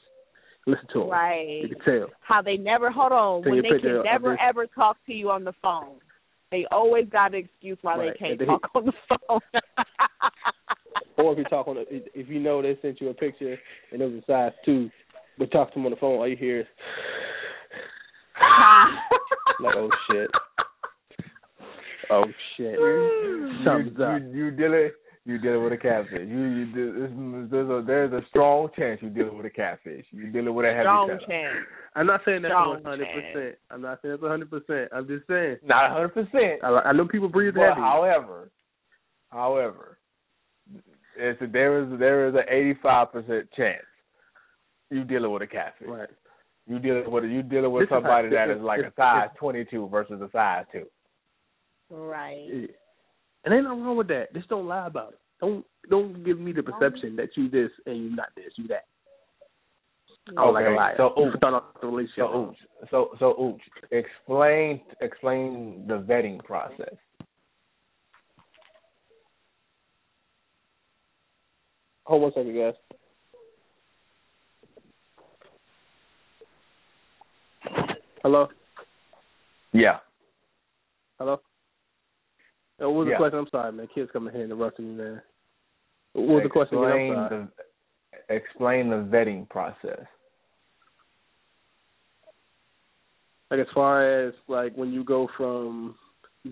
Listen to them. Right. You can tell. How they never hold on Take when they can never this- ever talk to you on the phone. They always got an excuse why Right. they can't they- talk <laughs> on the phone. Or if you talk on, the, if you know they sent you a picture and it was a size two, but talk to them on the phone, all you hear is <laughs> like, oh shit, oh shit, something's you, up. You, you dealing you dealing with a catfish. You, you this, there's a there's a strong chance you're dealing with a catfish. You're dealing with a heavy Strong setup. chance. I'm not saying that's Strong one hundred percent. I'm not saying that's one hundred percent. I'm just saying. Not hundred percent. I, I know people breathe But heavy. however, however, it's a, there is there is an eighty five percent chance you dealing with a catfish. Right. You dealing with you dealing with This somebody that this is is- like a size twenty two versus a size two. Right. Yeah. And ain't nothing wrong with that. Just don't lie about it. Don't don't give me the perception that you this and you not this, you that. I don't like a Okay, liar. so, You ooh. start off the relationship. So Ooch, so so Ooch, explain explain the vetting process. Hold one second, guys. Hello? Yeah. Hello? What was Yeah. the question? I'm sorry, man. Kids coming here interrupting me, man. What was the question again? Explain the explain the vetting process. Like as far as like when you go from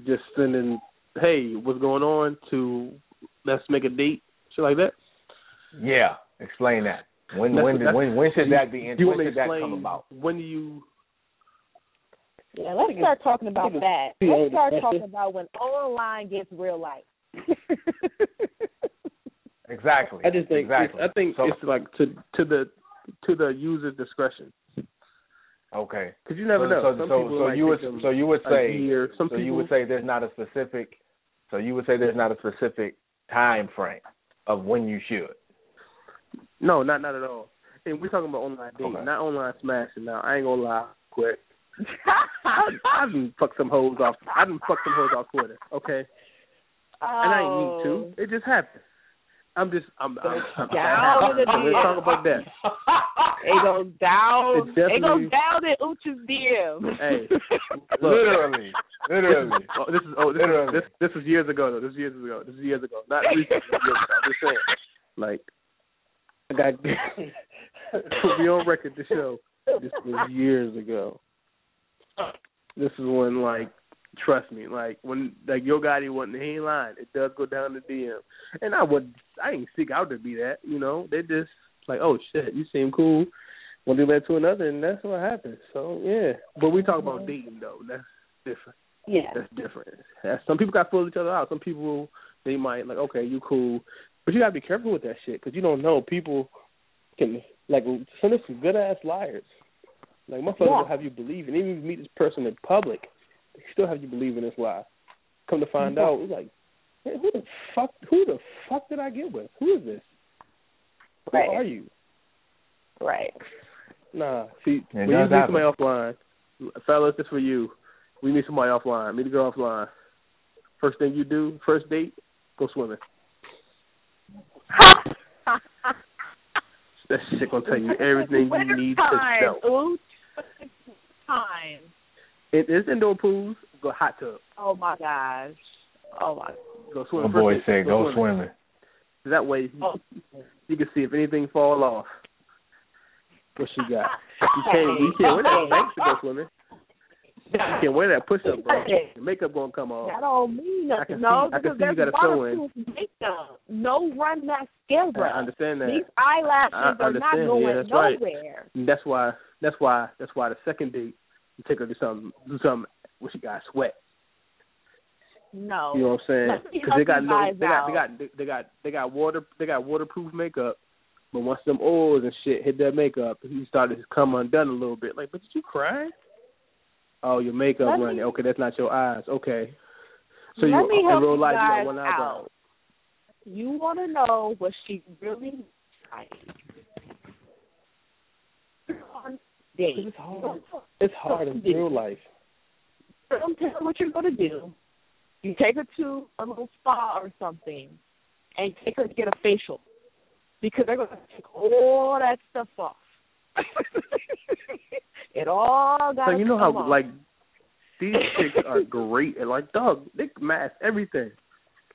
just sending, hey, what's going on, to let's make a date, shit like that. Yeah, explain that. When That's when that's- when when should that be? You when should that come about? when do you? Yeah, let's start talking about that. Let's start talking about when online gets real life. <laughs> Exactly. I just think exactly. I think so, it's like to to the to the user's discretion okay. because you never so, know. So, Some so, people so might you would so you would say year. Some so people you would say there's not a specific so you would say there's not a specific time frame of when you should. No, not not at all. And we're talking about online dating, Okay. not online smashing. Now I ain't gonna lie, quick. I I done fucked some hoes off. I done fucked some hoes off Twitter. Okay, Oh. and I ain't need Oh. to. It just happened. I'm just I'm, I'm, I'm Down in the Let's talk about that. It goes down. It definitely- It goes down in Ooch's DM. Hey, <laughs> look. literally, literally. Oh, this is oh this Literally. this this was years ago though. This is years ago. This is years ago. Not recent. years ago. I'm just saying. Like I got <laughs> to be on record to show this was years ago. This is when like trust me, like when like your guy he wasn't he ain't lying. It does go down the DM. And I would I ain't seek out to be that, you know. They just like, oh shit, you seem cool. One do that to another and that's what happens. So yeah. But we talk about dating though. That's different yeah. that's different. That's, some people got to fill each other out. Some people they might like, okay, you cool, but you got to be careful with that shit because you don't know. People can like some of some good ass liars. Like motherfuckers Yeah. will have you believe, and even if you meet this person in public, they still have you believe in this lie. Come to find Yeah. out, it's like, man, who the fuck? Who the fuck did I get with? Who is this? Who Right. are you? Right. Nah, see, It when you meet happen. somebody offline, fellas, this for you. We meet somebody offline. Meet a girl offline. First thing you do, first date, go swimming. That shit gonna tell you everything you need to know. Ooch. Time. It is indoor pools. Go hot tub. Oh my gosh. Oh my. Go swimming. My boy First said date, go swimming. That way Oh. you can see if anything fall off. What she got? <laughs> You can't. You can't wear that bank to go swimming. You can't wear that push up, bro. Your makeup gonna come off. That don't mean nothing. No, see- because there's got waterproof makeup. No run mascara. I understand that. These eyelashes I are not going Yeah, that's nowhere. And that's why that's why that's why the second date you take her to something do something where she got sweat. No. You know what I'm saying? Because they got no guys they got they got they got they got water they got waterproof makeup. But once them oils and shit hit that makeup, he started to come undone a little bit. Like, but did you cry? Oh, your makeup Let me- running. Okay, that's not your eyes. Okay. So Let you me in real you life you guys got one eyebrow. out. You want to know what she really like. It's hard. It's hard in real life. Don't tell her what you're going to do. You take her to a little spa or something, and take her to get a facial, because they're going to take all that stuff off. <laughs> it all got. So you know how off. like these chicks are great and like dog. They mask everything.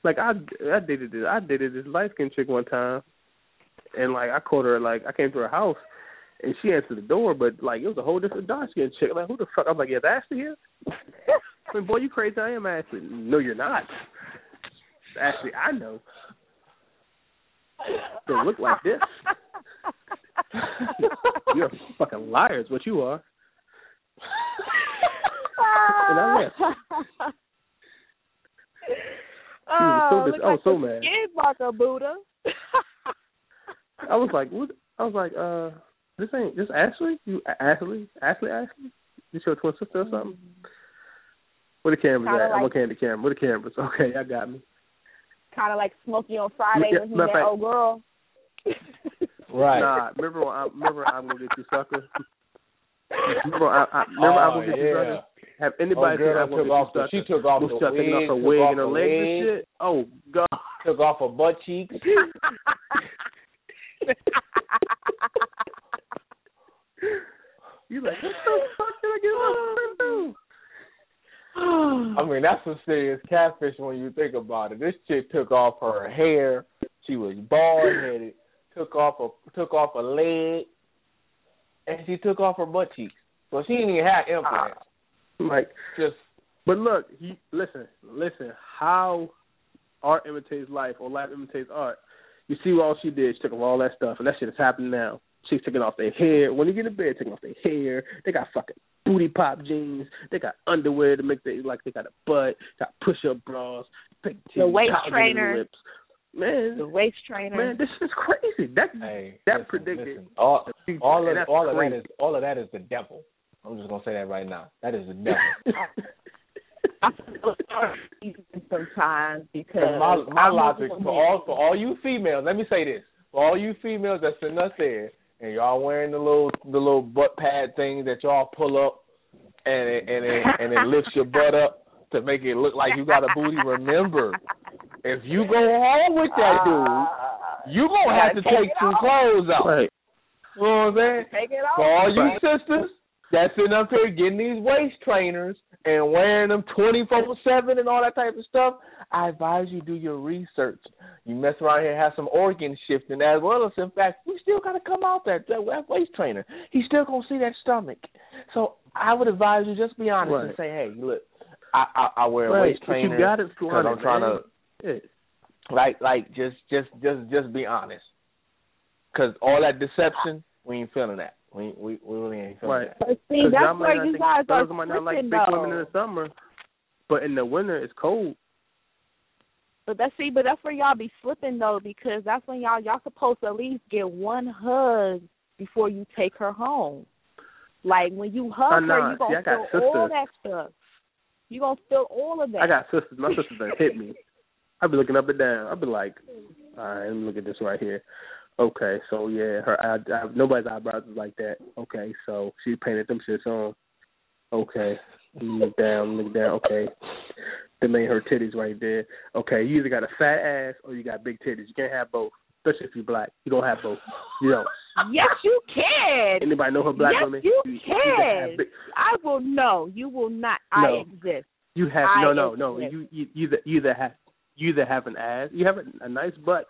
Like I I dated this I dated this light skinned chick one time, and like I called her like I came to her house, and she answered the door, but like it was a whole different dark skinned chick. Like who the fuck? I'm like, yeah, is Ashley here? I mean, boy, you crazy? I am Ashley. No, you're not. Ashley, I know. Don't look like this. You're a fucking liar, is what you are. <laughs> And I left. Oh, so dis- like so mad. Marker, Buddha. I was like, what? I was like, uh, this ain't this Ashley? You Ashley? Ashley? Ashley? This your twin sister or something? Where the cameras Kinda at? I'm like- looking at the camera. Where the cameras? <laughs> Okay, I got me. kind of like Smokey on Friday Yeah, when he met fact- old girl. <laughs> Right. Nah, remember when I, remember I'm gonna get you sucker. Remember I, I remember I'm oh, gonna get yeah. you sucker. Have Oh, anybody seen girl I'm gonna took get off you the, she took off the wig, off her wig and her legs and shit. Oh god. <laughs> took off her butt cheeks. <laughs> You like what the fuck did I get my friend I mean, that's some serious catfish when you think about it. This chick took off her hair. She was bald headed. Took off a took off a leg, and she took off her butt cheeks. So she didn't even have implants. do? Ah. Like Just But look, he listen, listen. How art imitates life, or life imitates art. You see what all she did? She took off all that stuff, and that shit is happening now. She's taking off their hair. When you get in bed, taking off their hair. They got fucking booty pop jeans. They got underwear to make they like they got a butt. Got push up bras. Big The waist titties, trainer. Lips. Man, The waist trainer. man, this is crazy. That Hey, that listen, predicted listen. all the all of and that's all of that crazy. is all of that is the devil. I'm just gonna say that right now. That is the devil. I feel sorry sometimes because my my I'm logic for all for all you females, let me say this. For all you females that's sitting us there and y'all wearing the little the little butt pad thing that y'all pull up and it and it and it lifts your butt up to make it look like you got a booty. Remember, if you go home with that dude, ah. you gonna have to take take it some off. clothes out. Right. You know what I'm saying? Take it For off. all you Right. sisters that's sitting up here getting these waist trainers and wearing them 24 7 and all that type of stuff, I advise you do your research. You mess around here, have some organ shifting as well as, in fact, we still got to come out that, that that waist trainer. He's still going to see that stomach. So I would advise you just be honest and say, hey, look, I, I, I wear a Right, waist but you trainer got it because I'm flaunted, trying man. to Yeah. like like just just just just be honest. Cause all that deception, we ain't feeling that. We we we really ain't feeling Right. that. But see, 'Cause y'all that's where you guys are fellas might not like big though. women in the summer, but in the winter it's cold. But that's see, but that's where y'all be slipping though, because that's when y'all y'all supposed to at least get one hug before you take her home. Like when you hug her, nah, you gonna see, feel all sisters. that stuff. You gonna feel all of that. I got sisters. My sisters done hit me. <laughs> I be looking up and down. I be like, all right, let me look at this right here. Okay, so yeah, her eye, I, nobody's eyebrows is like that. Okay, so she painted them shits on. Okay, look down, look down. Okay, they made her titties right there. Okay, you either got a fat ass or you got big titties. You can't have both, especially if you're black. You don't have both. You don't. Yes, you can. Anybody know her black yes, women? you either can. big- I will know. You will not. I exist. You have I no, no, no. exist. You you you either, you either have you either have an ass. You have a, a nice butt.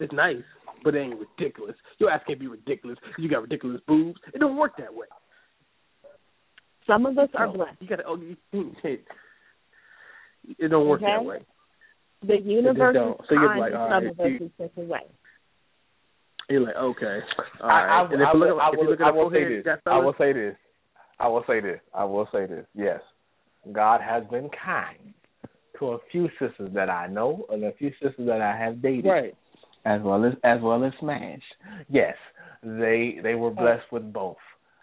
It's nice, but it ain't ridiculous. Your ass can't be ridiculous. You got ridiculous boobs. It don't work that way. Some of us are No. blessed. You got to. Oh, you, it, it don't work that way. The universe don't. is So you're kind like, to some right, of us you- in such a way. You're like, okay, all I. I, and if I, you will, look I, if you will, look at I will say this. I will say this. I will say this. I will say this. Yes, God has been kind to a few sisters that I know and a few sisters that I have dated, right. as well as as well as smashed. Yes, they they were blessed with both,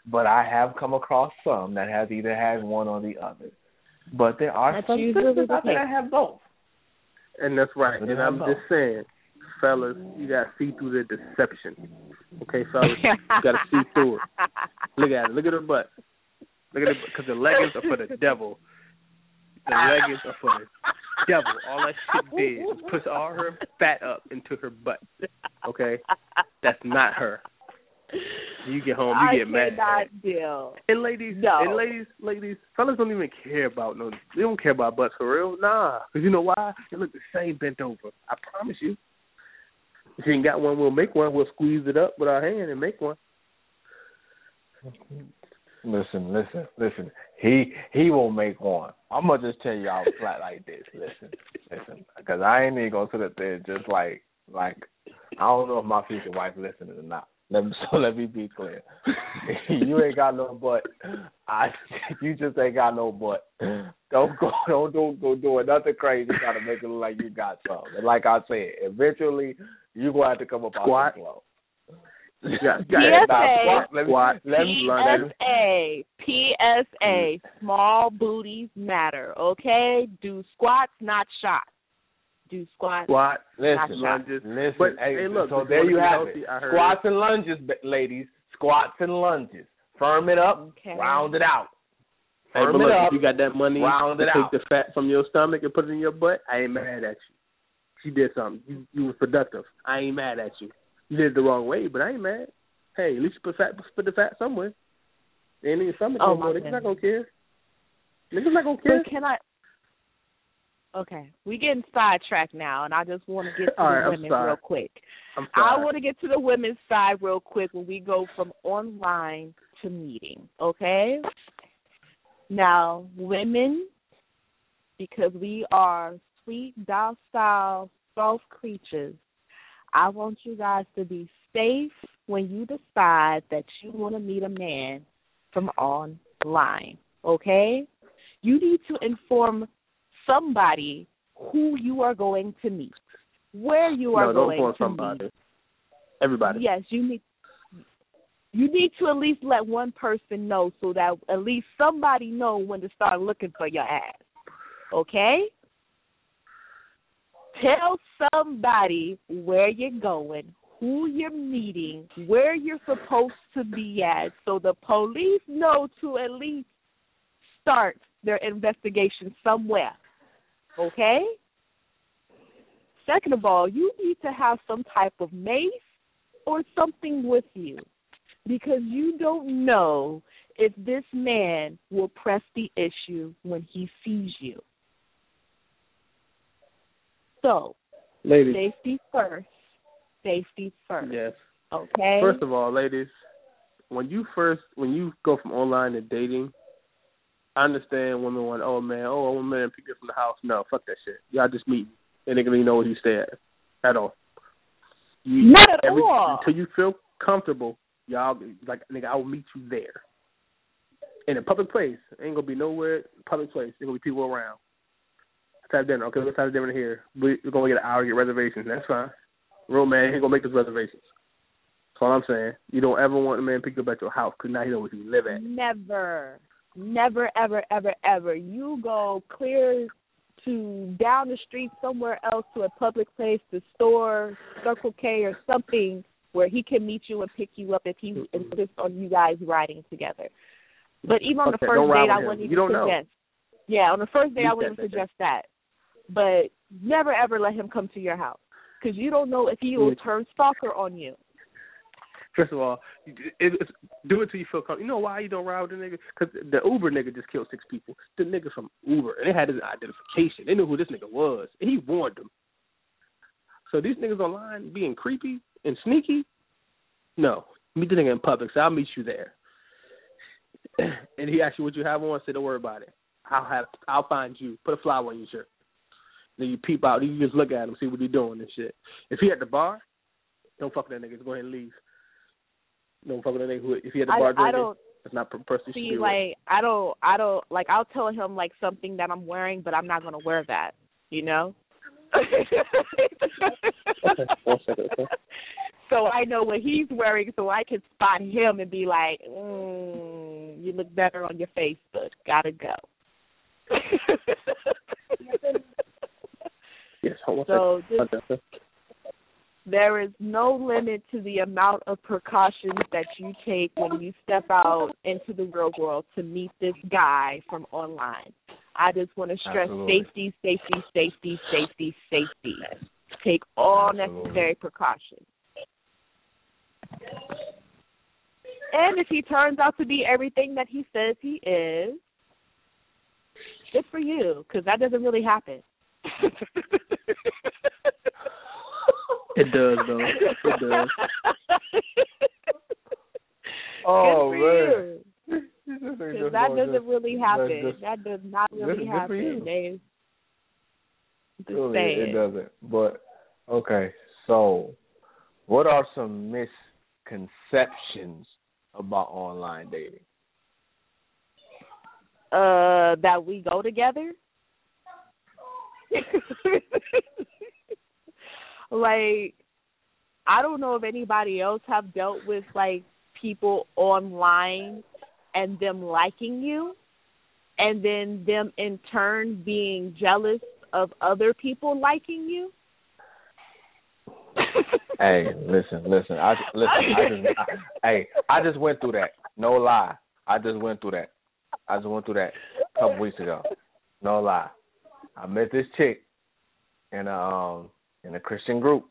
but I have come across some that have either had one or the other. But there are some sisters the out there that have both. And that's right. But And I'm don't just saying, fellas, you got to see through the deception. Okay, fellas, you got to see through it. Look at it. Look at her butt. Look at it because the leggings are for the devil. The leggings are for the devil. All that shit <laughs> did was push all her fat up into her butt. Okay, that's not her. You get home, you I get mad. cannot deal. And ladies, No. and ladies, ladies, fellas don't even care about no. They don't care about butts for real. Nah, because you know why? They look the same bent over. I promise you. If you ain't got one, we'll make one. We'll squeeze it up with our hand and make one. Listen, listen, listen. He he will make one. I'm gonna just tell y'all <laughs> flat like this. Listen, listen, because I ain't even gonna sit up there just like like I don't know if my future wife listening or not. Let me, <laughs> so let me be clear. <laughs> you ain't got no butt. I you just ain't got no butt. Don't go don't don't go doing nothing crazy trying to make it look like you got something. And like I said, eventually you gonna have to come up Squat. out the flow. Yeah, <laughs> PSA. Let me, let me. PSA, PSA, small booties matter, okay? Do squats, not shots. Do squats. Squat, Listen, lunges. listen. But, hey, hey, look, so there you have healthy, it. Squats and lunges, ladies. Squats and lunges. Firm it up. Okay. Round it out. Hey, Firm but it look, up. if you got that money round to it take out. the fat from your stomach and put it in your butt, I ain't mad at you. She did something. You you was productive. I ain't mad at you. You did it the wrong way, but I ain't mad. Hey, at least you put fat put the fat somewhere. Ain't in your stomach Oh, no. Niggas not gonna care. Niggas not gonna care. But can I? Okay, we getting sidetracked now, and I just want to get to All the women real quick. I want to get to the women's side real quick when we go from online to meeting, okay? Now, women, because we are sweet, docile, soft creatures, I want you guys to be safe when you decide that you want to meet a man from online. Okay? You need to inform somebody who you are going to meet, where you are no, don't going to somebody. meet. Everybody. Yes, you need you need to at least let one person know so that at least somebody know when to start looking for your ass. Okay? Tell somebody where you're going, who you're meeting, where you're supposed to be at so the police know to at least start their investigation somewhere. Okay? Second of all, you need to have some type of mace or something with you because you don't know if this man will press the issue when he sees you. So, Ladies. safety first. Safety first. Yes. Okay? First of all, ladies, when you first when you go from online to dating, I understand women want, oh man, oh I'm a man pick up from the house. No, fuck that shit. Y'all just meet and they don't even know where you stay at at all. You, Not at every, all. Until you feel comfortable, y'all like nigga, I will meet you there. In a public place. Ain't gonna be nowhere public place. Ain't gonna be people around. Let's have dinner. Okay, let's have dinner here. We- We're gonna get an hour to get reservations. That's fine. Real man ain't gonna make those reservations. That's all I'm saying. You don't ever want a man picked up at your house because now he knows where you live at. Never, never, ever, ever, ever. You go clear to down the street somewhere else to a public place, the store, Circle K, or something where he can meet you and pick you up if he insists on you guys riding together. But even on Fuck the first date, I wouldn't You even don't know. suggest. Yeah, on the first date, You I wouldn't suggest that. But never ever let him come to your house because you don't know if he will turn stalker on you. First of all, it, it's, do it till you feel comfortable. You know why you don't ride with the nigga? Because the Uber nigga just killed six people. The nigga from Uber, and they had his identification. They knew who this nigga was, and he warned them. So these niggas online being creepy and sneaky, no. Meet the nigga in public. So I'll meet you there. <clears throat> and he asks you what you have on. Say don't worry about it. I'll have. I'll find you. Put a flower on your shirt. Then you peep out. You just look at him, see what he doing and shit. If he at the bar, don't fuck with that nigga. Just go ahead and leave. Don't fuck with that nigga. Who, if he at the I, bar I don't that's not the person see like I don't I don't like I'll tell him like something that I'm wearing, but I'm not gonna wear that. You know. Okay, one second, okay. so I know what he's wearing, so I can spot him and be like, mm, "You look better on your Facebook. Gotta go." <laughs> Yes, hold on so one second. just, Okay, okay. there is no limit to the amount of precautions that you take when you step out into the real world to meet this guy from online. I just want to stress Absolutely. safety, safety, safety, safety, safety. Take all Absolutely. necessary precautions. And if he turns out to be everything that he says he is, good for you, because that doesn't really happen. <laughs> It does though. It does. <laughs> Oh, good for man. Because Because that doesn't really happen. that does not really good- good for you. happen. They just Truly, it doesn't. But okay, so what are some misconceptions about online dating? Uh, that we go together. <laughs> like, I don't know if anybody else have dealt with like people online and them liking you, and then them in turn being jealous of other people liking you. <laughs> Hey, listen, listen. I listen. I just, I, hey, I just went through that. No lie. I just went through that. I just went through that a couple weeks ago. No lie. I met this chick in a um in a Christian group.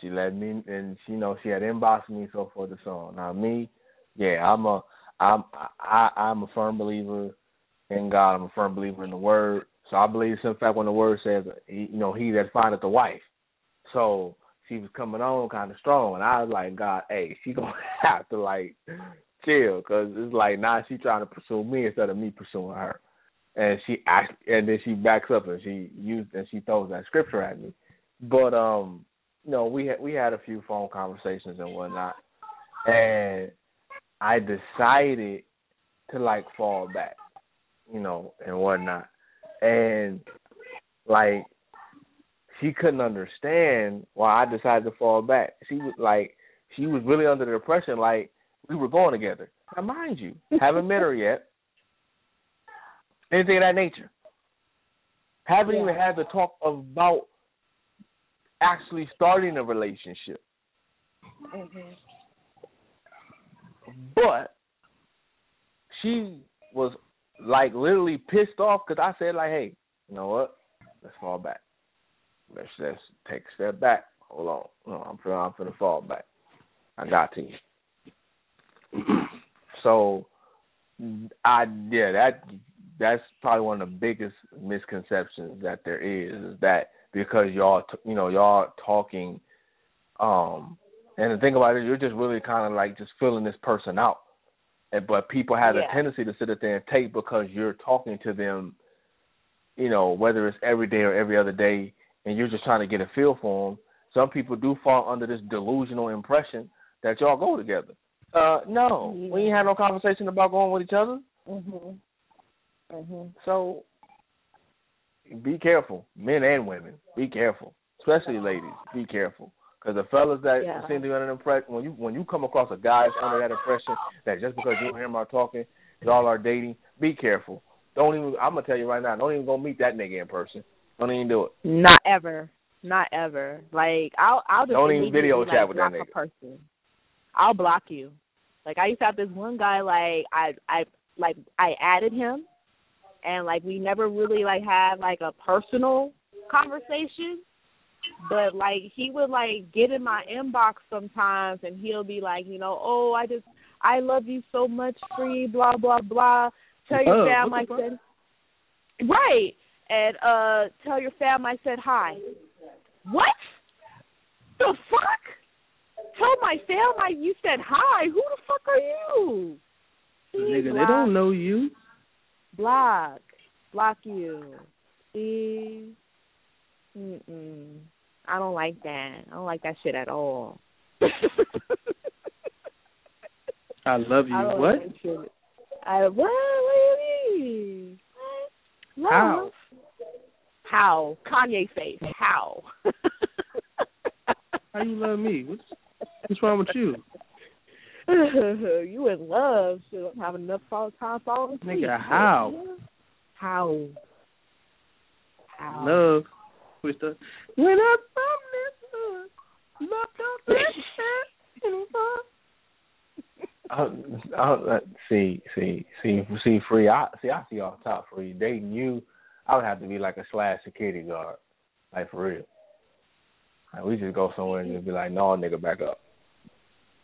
She let me, and she you know she had inboxed me so forth and so on. Now me, yeah, I'm a I'm I I'm a firm believer in God. I'm a firm believer in the Word. So I believe, in fact, when the Word says, you know, he that findeth the wife. So she was coming on kind of strong, and I was like, God, hey, she <laughs> gonna have to like chill, cause it's like now she trying to pursue me instead of me pursuing her. And she act, and then she backs up and she used and she throws that scripture at me. But um, you know, we had we had a few phone conversations and whatnot, and I decided to like fall back, you know, and whatnot, and like she couldn't understand why I decided to fall back. She was like, she was really under the impression like we were going together. Now, mind you, haven't met her yet. Anything of that nature. Haven't Yeah. even had the talk about actually starting a relationship. Mhm. But she was like literally pissed off because I said like, hey, you know what? Let's fall back. Let's let's take a step back. Hold on. No, I'm finna, I'm finna fall back. I got to you. <clears throat> so I yeah that that's probably one of the biggest misconceptions that there is is that because y'all t- you know y'all talking um and the thing about it you're just really kind of like just filling this person out. And but people have Yeah. a tendency to sit there and take because you're talking to them you know whether it's every day or every other day and you're just trying to get a feel for them some people do fall under this delusional impression that y'all go together. Uh no. We ain't had no conversation about going with each other. Mhm. Mhm. so be careful, men and women. Be careful, especially ladies. Be careful, because the fellas that Yeah. seem to be under the impression when you when you come across a guy that's under that impression that just because you and him are talking, y'all are dating. Be careful. Don't even. I'm gonna tell you right now. Don't even go meet that nigga in person. Don't even do it. Not ever. Not ever. Like I'll I'll just Don't even video like, chat with that nigga. person. I'll block you. Like I used to have this one guy like I I like I added him and like we never really like had like a personal conversation. But like he would like get in my inbox sometimes and he'll be like, you know, oh I just I love you so much, free, blah blah blah. Tell your Oh, fam I fuck? said Right. And uh tell your fam I said hi. What? The fuck? Tell my fam I you said hi. Who the fuck are you? Nigga, they don't know you. Block. Block you. See? Mm-mm. I don't like that. I don't like that shit at all. <laughs> I love you. I What? like. I what? What do you mean? What? How? How? Kanye face. How? How you love me? What's what's wrong with you? <laughs> you in love? Shit, I'm having enough fall time falling asleep. Nigga, how? How? How? Love. What's the when I'm from this love don't let Uh, uh, see, see, see, see, free. I see. I see off top free. Dating you, I would have to be like a slash security guard, like for real. Like we just go somewhere and just be like, no, nigga, back up,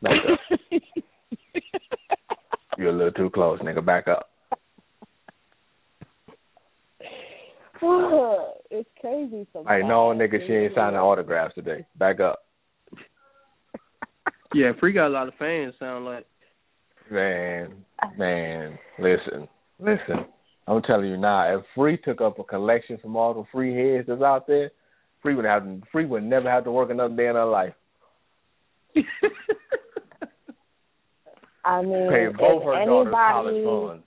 back up. <laughs> You're a little too close, nigga, back up. <sighs> it's crazy sometimes. Like, no, nigga, she ain't signing autographs today. Back up, <laughs> Yeah, Free got a lot of fans. Sound like man, man. Listen, listen. I'm telling you now, if Free took up a collection from all the free heads that's out there, Free would have Free would never have to work another day in her life. <laughs> I mean, Pay both if her daughters college anybody, funds.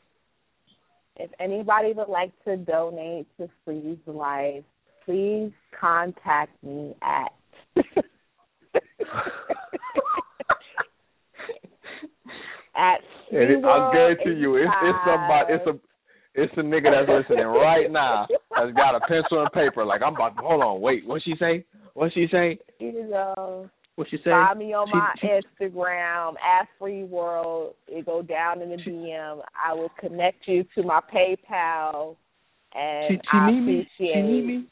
if anybody would like to donate to Freeze Life, please contact me at <laughs> at it, I guarantee you, it's it's somebody, it's a it's a nigga that's listening right now that's got a pencil and paper. Like I'm about to hold on, wait, what she say? What she say? You know, what you say? find me on my she- Instagram at Free World. It go down in the DM. I will connect you to my PayPal, and She, she I need me. appreciate She need me.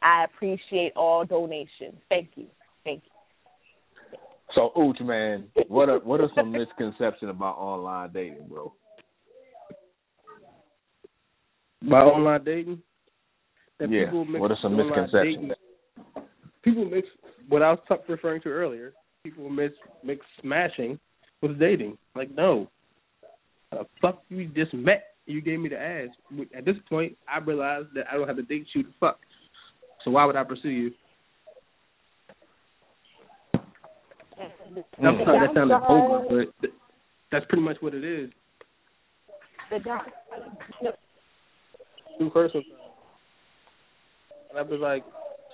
I appreciate all donations. Thank you. Thank you. So, Ooch, man, what are what are some misconceptions about online dating, bro? By online dating. That yeah. people mix What are some online misconceptions? dating- People mix what I was t- referring to earlier. People mix mix smashing with dating. Like no, the fuck you just met. You gave me the ass. At this point, I realized that I don't have to date you to fuck. So why would I pursue you? I'm mm. sorry that sounded downside- over, but th- that's pretty much what it is. The downside, Two person. And I was like,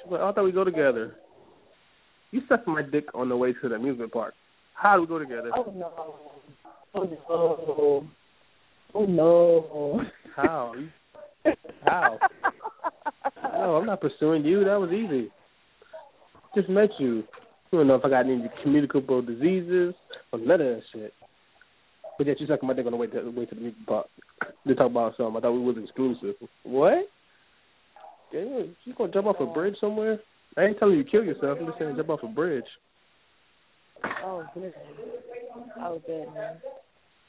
she's like, oh, I thought we go together. You sucked my dick on the way to the amusement park. How do we go together? oh no, oh no, oh no. How? How? No, I'm not pursuing you. That was easy. Just met you. I don't know if I got any communicable diseases or none of that shit. But yet you sucking my dick on the way to the way to the amusement park. They talk about something. I thought we was exclusive. What? Damn, you gonna jump off a bridge somewhere? I ain't telling you to kill yourself. I'm just saying jump off a bridge. Oh goodness. Oh goodness.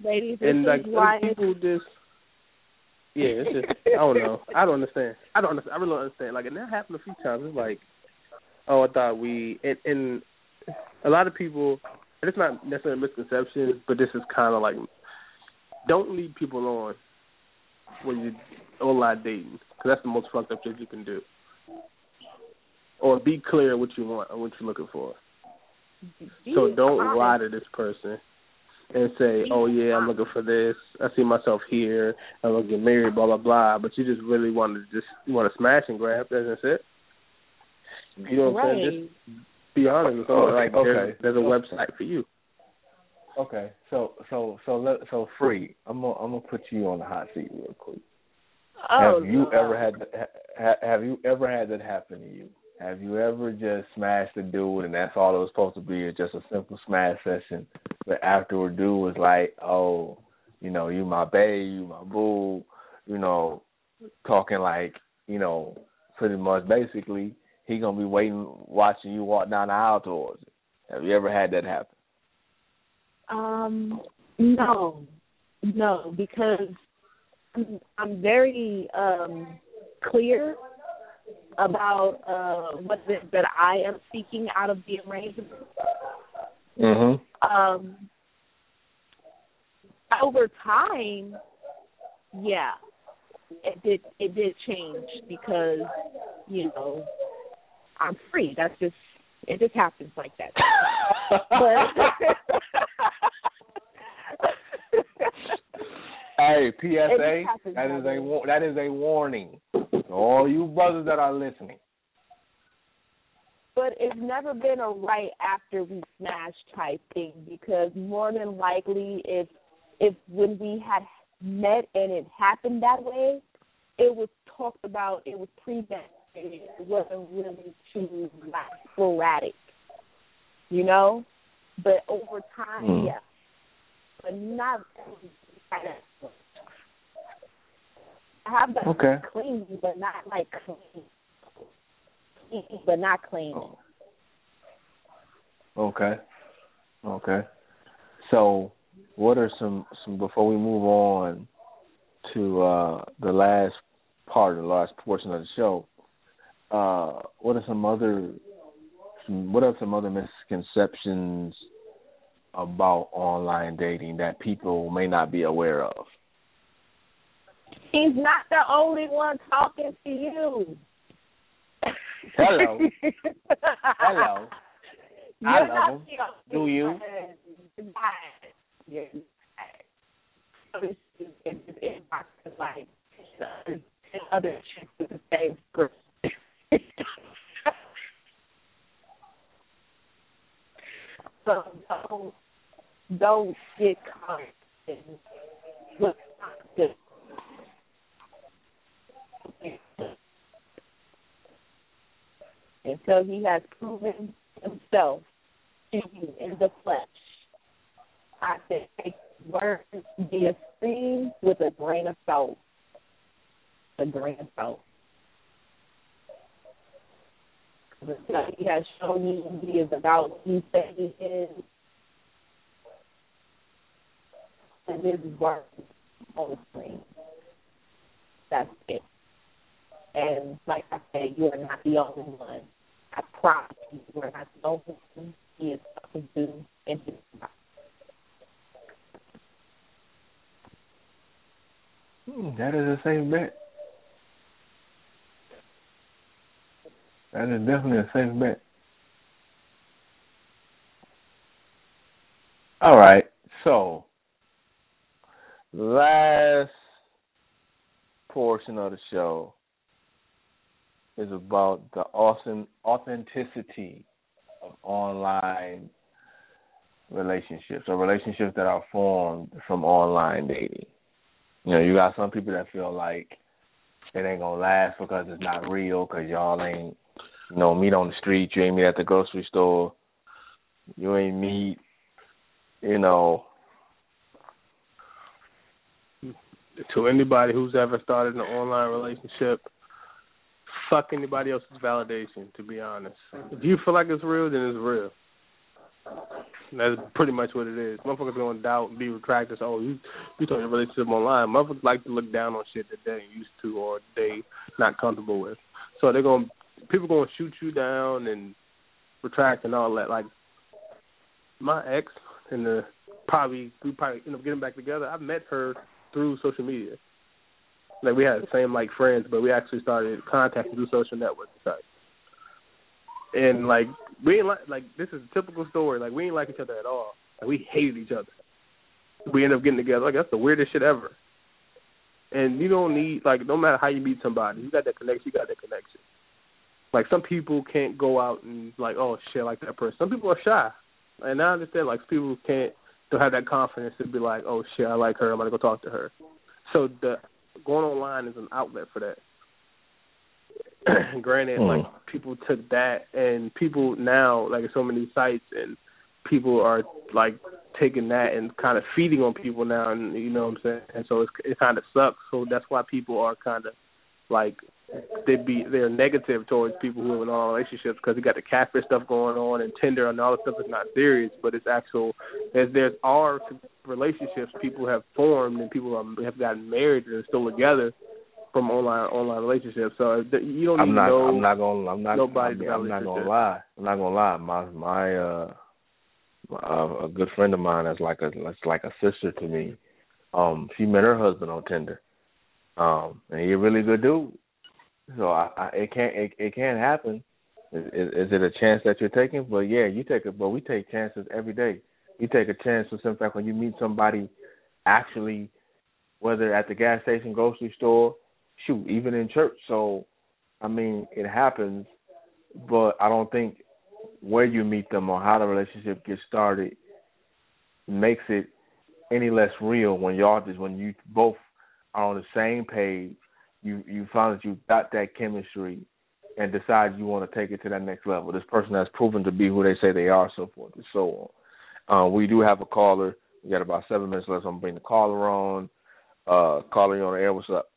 Ladies, this and like people just yeah, it's just I don't know. I don't understand. I don't understand. I really don't understand. Like and that happened a few times. It's like, oh, I thought we and, and a lot of people. And it's not necessarily a misconception, but this is kind of like don't lead people on when you online dating because that's the most fucked up shit you can do. Or be clear what you want or what you're looking for. So don't honest. lie to this person and say, "Oh yeah, I'm looking for this. I see myself here. I'm gonna get married." Blah blah blah. But you just really want to just you want to smash and grab. That's it. You know what I'm saying? Just be honest with someone. Like Okay. there's, there's a website for you. Okay, so so so let so free. I'm gonna I'm gonna put you on the hot seat real quick. Oh, have you no. ever had ha, have you ever had that happen to you? Have you ever just smashed a dude and that's all it was supposed to be, is just a simple smash session, but afterward dude was like, oh, you know, you my babe, you my boo, you know, talking like, you know, pretty much basically he gonna be waiting, watching you walk down the aisle towards it. Have you ever had that happen? Um, no, no, because I'm, I'm very um clear about uh what it is that I am seeking out of the arrangement. Mhm. Um, over time, yeah, it did it did change because you know I'm free. That's just it just happens like that. <laughs> but Hey, PSA, <laughs> that is a that is a warning all you brothers that are listening. but it's never been a right after we smash type thing because more than likely if if when we had met and it happened that way, it was talked about, it was premeditated, it wasn't really too like sporadic. You know? But over time, Hmm. yeah. But not I have that Okay. clean, but not like clean. Clean, but not clean. Oh. Okay. Okay. So, what are some some before we move on to uh the last part, the last portion of the show? Uh, what are some other some, what are some other misconceptions about online dating that people may not be aware of? He's not the only one talking to you. Hello. Hello. You're I love him. Do you? You're not. It's- it's- it's not like uh, other chicks with the same script. so don't don't get caught in what's not good. Until he has proven himself to you in the flesh. I said, take words be esteemed with a grain of salt. A grain of salt. He has shown you he is about he said he is. And his words on the screen. That's it. And like I said, you are not the only one. I promise you, are not the only he is talking to in his life. Hmm, that is a safe bet. That is definitely a safe bet. All right. So, last portion of the show is about the awesome authenticity of online relationships or relationships that are formed from online dating. You know, you got some people that feel like it ain't gonna last because it's not real, because y'all ain't, you know, meet on the street, you ain't meet at the grocery store, you ain't meet, you know. To anybody who's ever started an online relationship, fuck anybody else's validation. To be honest, if you feel like it's real, then it's real. That's pretty much what it is. Motherfuckers gonna doubt and be retracted. So, oh, you you talking relationship online. Motherfuckers like to look down on shit that they used to or they not comfortable with. So they're gonna people gonna shoot you down and retract and all that. Like my ex and the probably we probably end up getting back together. I met her through social media. Like we had the same like friends, but we actually started contacting through social networking sites and like we ain't like like this is a typical story. Like we ain't like each other at all. Like we hated each other. We end up getting together. Like that's the weirdest shit ever. And you don't need like no matter how you meet somebody, you got that connection. You got that connection. Like some people can't go out and like oh shit like that person. Some people are shy, and I understand like people can't don't have that confidence to be like oh shit I like her I'm gonna go talk to her. So the going online is an outlet for that. <clears throat> granted, mm. like people took that, and people now like so many sites, and people are like taking that and kind of feeding on people now, and you know what I'm saying. And so it's, it kind of sucks. So that's why people are kind of like they be they're negative towards people who are in all relationships because you got the catfish stuff going on and Tinder and all that stuff is not serious, but it's actual. As there's are relationships people have formed and people have gotten married and are still together from online online relationships. So you don't I'm not, know. I'm not gonna. I'm not. I'm, I'm not gonna lie. I'm not gonna lie. My my uh, my, a good friend of mine that's like a that's like a sister to me. Um, she met her husband on Tinder. Um, and he's a really good dude. So I, I it can't it, it can't happen. Is, is, it a chance that you're taking? But yeah, you take it. But we take chances every day. You take a chance for some fact when you meet somebody, actually, whether at the gas station, grocery store, shoot, even in church. So, I mean, it happens, but I don't think where you meet them or how the relationship gets started makes it any less real when y'all just when you both are on the same page. You you find that you got that chemistry and decide you want to take it to that next level. This person has proven to be who they say they are, so forth and so on. Uh, we do have a caller. We got about seven minutes left. I'm gonna bring the caller on. Uh, caller, you on the air? What's up?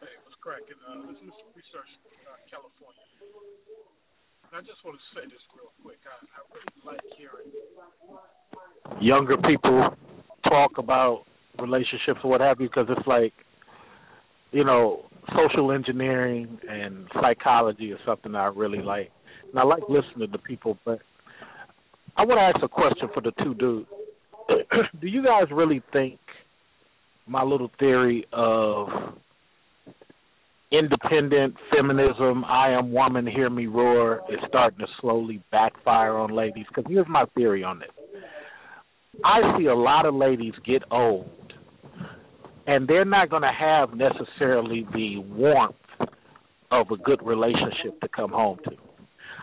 Hey, what's cracking. Uh, this is Research uh, California. And I just want to say this real quick. I, I really like hearing younger people talk about relationships or what have you because it's like, you know, social engineering and psychology is something I really mm-hmm. like. And I like listening to people, but I want to ask a question for the two dudes. <clears throat> Do you guys really think my little theory of independent feminism, I am woman, hear me roar is starting to slowly backfire on ladies. Because here's my theory on this I see a lot of ladies get old, and they're not going to have necessarily the warmth of a good relationship to come home to.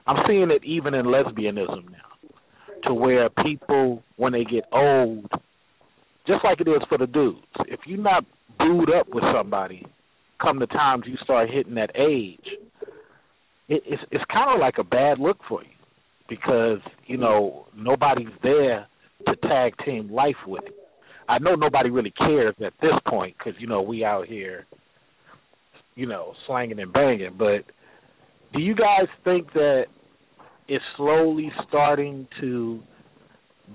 I'm seeing it even in lesbianism now, to where people, when they get old, just like it is for the dudes, if you're not booed up with somebody come the times you start hitting that age, it, it's it's kind of like a bad look for you because you know nobody's there to tag team life with you. I know nobody really cares at this point because you know we out here, you know, slanging and banging. But do you guys think that it's slowly starting to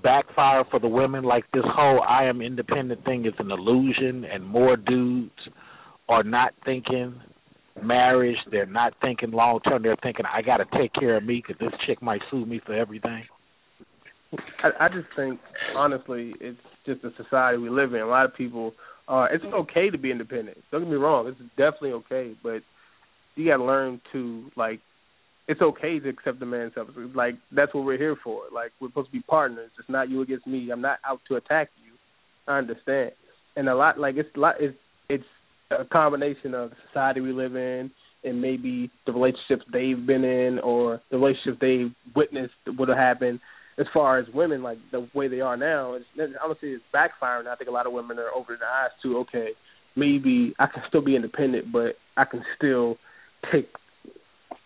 backfire for the women? Like this whole "I am independent" thing is an illusion, and more dudes are not thinking marriage. They're not thinking long term. They're thinking I got to take care of me because this chick might sue me for everything. I, I just think honestly, it's just the society we live in. A lot of people are. It's okay to be independent. Don't get me wrong. It's definitely okay, but you got to learn to like it's okay to accept the man's self. Like that's what we're here for. Like we're supposed to be partners. It's not you against me. I'm not out to attack you. I understand. And a lot like it's a lot it's it's a combination of the society we live in and maybe the relationships they've been in or the relationships they've witnessed would have happened as far as women, like the way they are now, it's, I it's backfiring. I think a lot of women are over their eyes too. Okay, maybe I can still be independent, but I can still take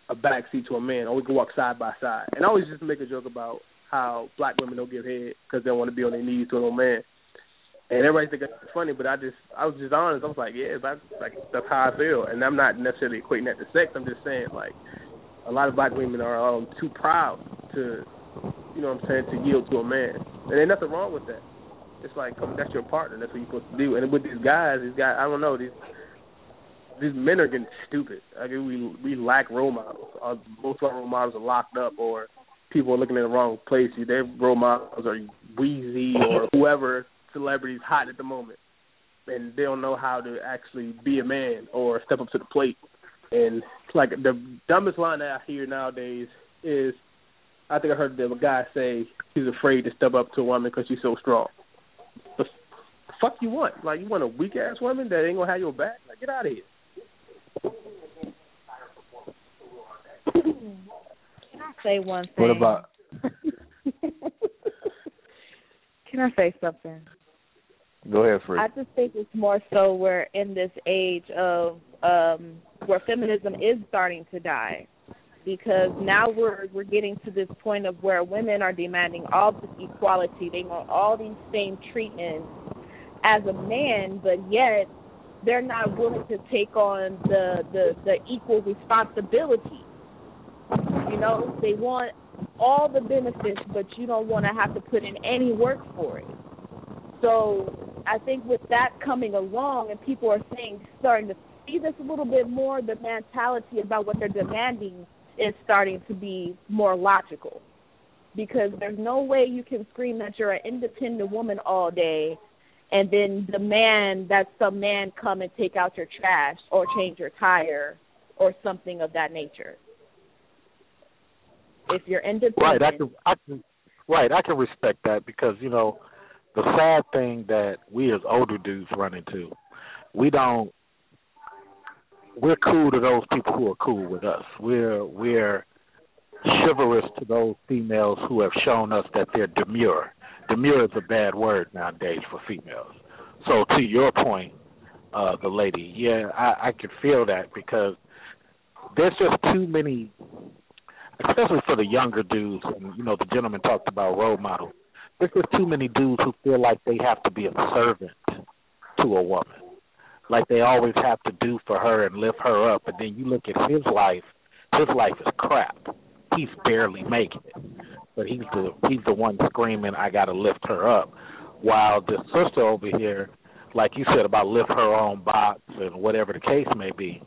a backseat to a man, or we can walk side by side. And I always just make a joke about how black women don't give head because they don't want to be on their knees to a man. And everybody think it's funny, but I just I was just honest. I was like, yeah, that's like that's how I feel, and I'm not necessarily equating that to sex. I'm just saying like a lot of black women are um too proud to you know what I'm saying, to yield to a man. And there's nothing wrong with that. It's like I that's your partner. That's what you're supposed to do. And with these guys, these guys, I don't know these these men are getting stupid. I mean, we we lack role models. Uh, most of our role models are locked up, or people are looking in the wrong places. Their role models are Weezy or whoever celebrities hot at the moment, and they don't know how to actually be a man or step up to the plate. And like the dumbest line that I hear nowadays is I think I heard the guy say he's afraid to step up to a woman because she's so strong. But fuck you want? Like you want a weak ass woman that ain't gonna have your back? Like get out of here. Can I say one thing? What about? <laughs> Can I say something? Go ahead, Free. I just think it's more so we're in this age of um where feminism is starting to die because now we're we're getting to this point of where women are demanding all this equality. They want all these same treatments as a man, but yet they're not willing to take on the the, the equal responsibility. You know, they want all the benefits, but you don't want to have to put in any work for it. So I think with that coming along, and people are saying starting to see this a little bit more, the mentality about what they're demanding is starting to be more logical because there's no way you can scream that you're an independent woman all day and then demand that some man come and take out your trash or change your tire or something of that nature. If you're independent, right? I can, I can, right? I can respect that because you know the sad thing that we as older dudes run into, we don't we're cool to those people who are cool with us. We're we're chivalrous to those females who have shown us that they're demure. Demure is a bad word nowadays for females. So to your point, uh, the lady, yeah, I, I can feel that because there's just too many, especially for the younger dudes. And you know, the gentleman talked about role models. There's just too many dudes who feel like they have to be a servant to a woman like they always have to do for her and lift her up. And then you look at his life; his life is crap. He's barely making it, but he's the he's the one screaming, "I got to lift her up." While the sister over here, like you said about lift her own box and whatever the case may be,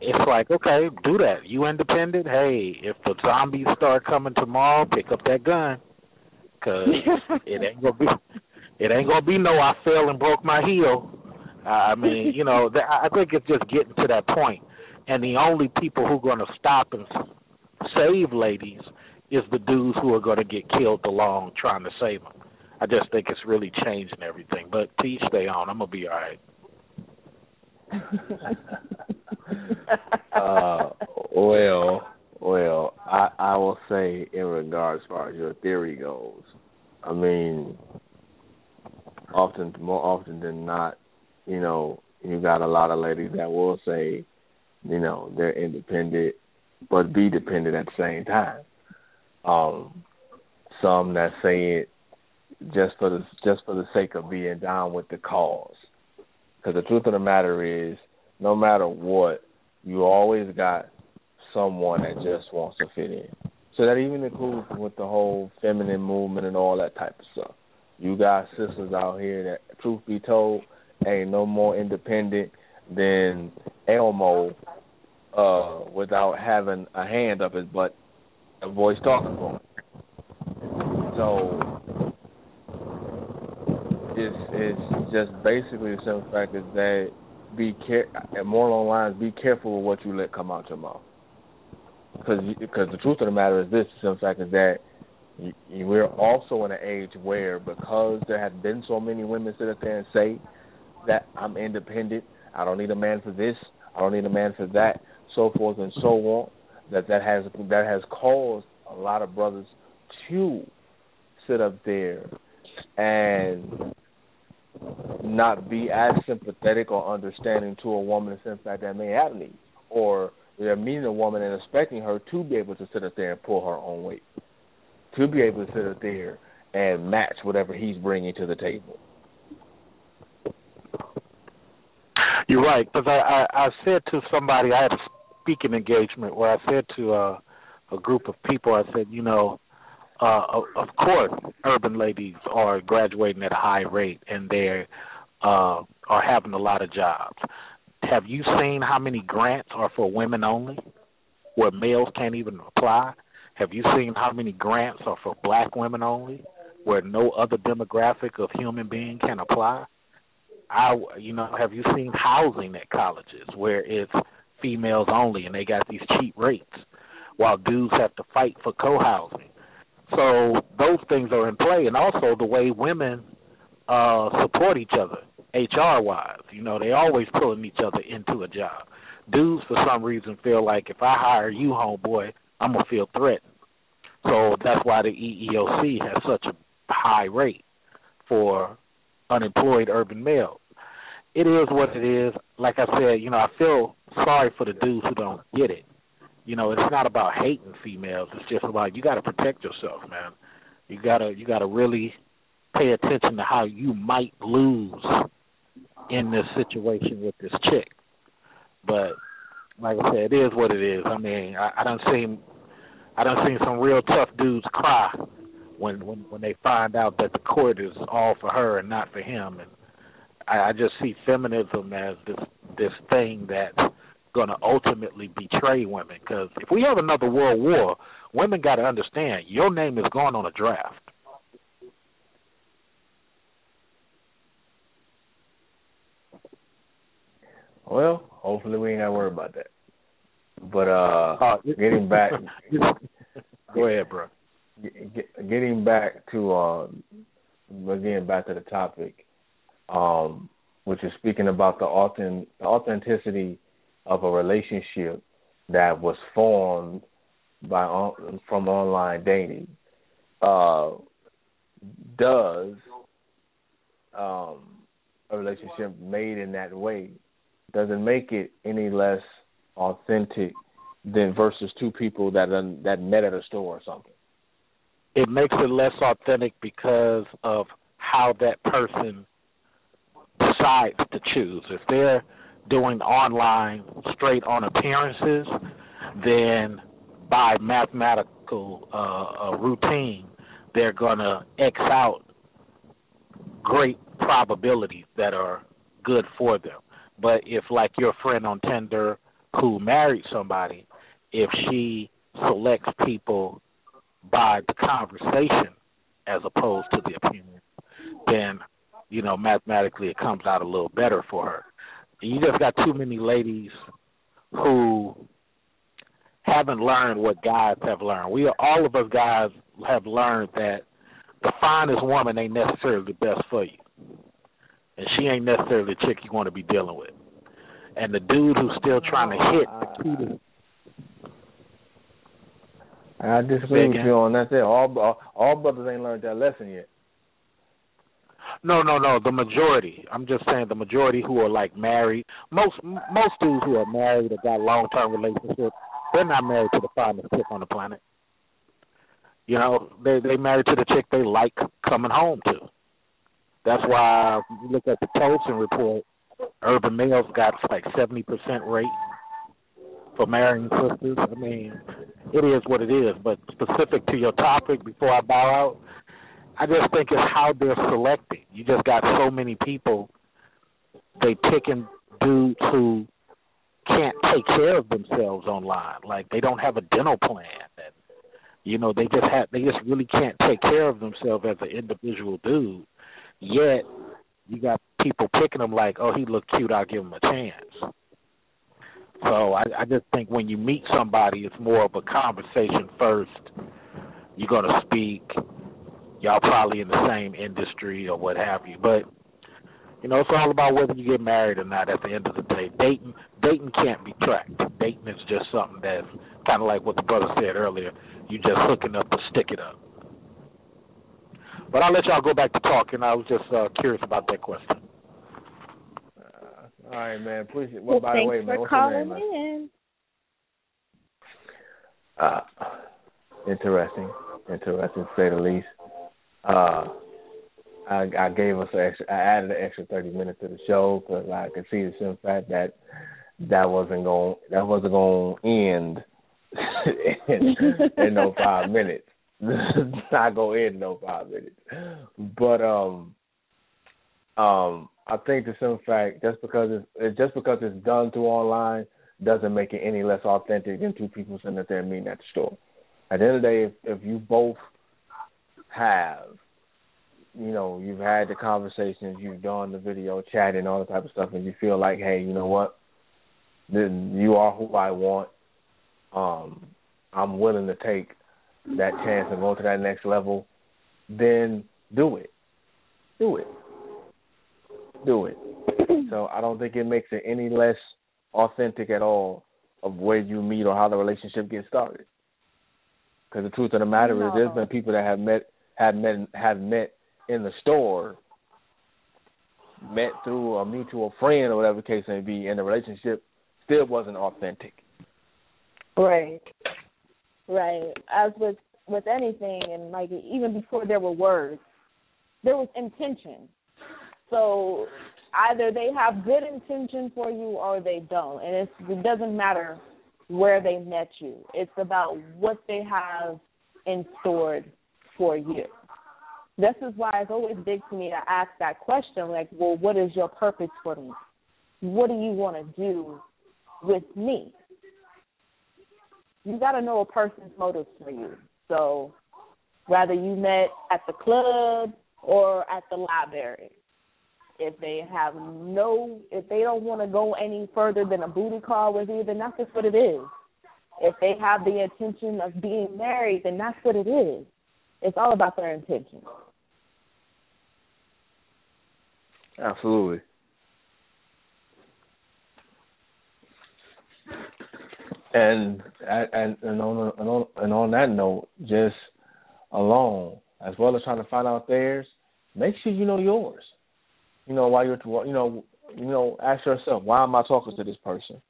it's like okay, do that. You independent? Hey, if the zombies start coming tomorrow, pick up that gun, cause <laughs> it ain't gonna be it ain't gonna be no I fell and broke my heel. I mean, you know, I think it's just getting to that point, and the only people who are going to stop and save ladies is the dudes who are going to get killed along trying to save them. I just think it's really changing everything. But each stay on. I'm gonna be all right. <laughs> uh, well, well, I I will say in regards as far as your theory goes, I mean, often more often than not, you know, you got a lot of ladies that will say, you know, they're independent but be dependent at the same time. Um, some that say it just for the just for the sake of being down with the cause. Because the truth of the matter is, no matter what, you always got someone that just wants to fit in. So that even includes with the whole feminine movement and all that type of stuff. You got sisters out here that, truth be told, ain't no more independent than Elmo uh, without having a hand up his butt, a voice talking for him. So it's it's just basically the simple fact is that be care more along lines be careful with what you let come out your mouth. because because the truth of the matter is this: in fact, is that we're also in an age where because there have been so many women sit up there and say that I'm independent, I don't need a man for this, I don't need a man for that, so forth and so on. That that has that has caused a lot of brothers to sit up there and not be as sympathetic or understanding to a woman in fact that may have needs, or they're meeting a woman and expecting her to be able to sit up there and pull her own weight, to be able to sit up there and match whatever he's bringing to the table. You're right, because I, I I said to somebody I had a speaking engagement where I said to uh, a group of people, I said, you know, uh, of course, urban ladies are graduating at a high rate and they uh, are having a lot of jobs. Have you seen how many grants are for women only, where males can't even apply? Have you seen how many grants are for black women only, where no other demographic of human being can apply? I, you know, have you seen housing at colleges where it's females only and they got these cheap rates, while dudes have to fight for co-housing? So those things are in play, and also the way women uh support each other, HR wise. You know, they always pulling each other into a job. Dudes, for some reason, feel like if I hire you, homeboy, I'm gonna feel threatened. So that's why the EEOC has such a high rate for unemployed urban males. It is what it is. Like I said, you know, I feel sorry for the dudes who don't get it you know, it's not about hating females. It's just about you got to protect yourself, man. You gotta you gotta really pay attention to how you might lose in this situation with this chick. But like I said, it is what it is. I mean, I, I don't seen I don't seen some real tough dudes cry when when when they find out that the court is all for her and not for him. And I, I just see feminism as this this thing that's going to ultimately betray women. Because if we have another world war, women got to understand your name is going on a draft. Well, hopefully we ain't got to worry about that. But uh, uh getting back, <laughs> <laughs> go ahead, bro. Getting back to uh, again back to the topic, um, which is speaking about the authentic, authenticity of a relationship that was formed by from online dating uh, does um, a relationship made in that way doesn't make it any less authentic than versus two people that that met at a store or something. It makes it less authentic because of how that person decides to choose. If they're doing online straight on appearances, then by mathematical uh, uh, routine, they're going to X out great probabilities that are good for them. But if, like your friend on Tinder who married somebody, if she selects people by the conversation as opposed to the opinion, then you know mathematically it comes out a little better for her you just got too many ladies who haven't learned what guys have learned. We are, all of us guys have learned that the finest woman ain't necessarily the best for you, and she ain't necessarily the chick you want to be dealing with. And the dude who's still trying to hit the key to I disagree with you on that. All all brothers ain't learned that lesson yet. No, no, no. The majority. I'm just saying the majority who are like married. Most most dudes who are married or got long term relationships, they're not married to the finest chick on the planet. You know, they they married to the chick they like coming home to. That's why you look at the Tolson report, urban males got like seventy percent rate for marrying sisters. I mean, it is what it is. But specific to your topic, before I bow out, I just think it's how they're selecting. You just got so many people. They picking dudes who can't take care of themselves online. Like they don't have a dental plan, and you know they just have they just really can't take care of themselves as an individual dude. Yet you got people picking them like, oh, he look cute, I'll give him a chance. So I, I just think when you meet somebody, it's more of a conversation first. You're to speak. Y'all probably in the same industry or what have you, but you know, it's all about whether you get married or not. At the end of the day, dating dating can't be tracked. Dating is just something that's kind of like what the brother said earlier. You just hooking up to stick it up. But I'll let y'all go back to talking. I was just uh, curious about that question. Uh, all right, man. Appreciate. Well, by thanks the way, for man, what's calling your name, man? in. Uh, interesting, interesting to say the least. Uh, I, I gave us an extra. I added an extra thirty minutes to the show because I could see the simple fact that that wasn't going. That wasn't going to end in, <laughs> in no five minutes. <laughs> Not go in no five minutes. But um, um, I think the simple fact just because it's, it's just because it's done through online doesn't make it any less authentic than two people sitting there and meeting at the store. At the end of the day, if, if you both have you know, you've had the conversations, you've done the video chatting, all that type of stuff, and you feel like, hey, you know what, then you are who I want. Um, I'm willing to take that chance and go to that next level. Then do it, do it, do it. so I don't think it makes it any less authentic at all of where you meet or how the relationship gets started. Because the truth of the matter No. is, there's been people that have met, have met, have met in the store, met through a mutual friend or whatever the case may be, and the relationship still wasn't authentic. Right. Right. As with with anything and like even before there were words, there was intention. So either they have good intention for you or they don't. And it doesn't matter where they met you. It's about what they have in store for you. This is why it's always big to me to ask that question like, well, what is your purpose for me? What do you want to do with me? You got to know a person's motives for you. So, whether you met at the club or at the library, if they have no, if they don't want to go any further than a booty call with you, then that's just what it is. If they have the intention of being married, then that's what it is. It's all about their intention. Absolutely. And and and on and on that note, just alone, as well as trying to find out theirs, make sure you know yours. You know why you're you know you know ask yourself why am I talking to this person?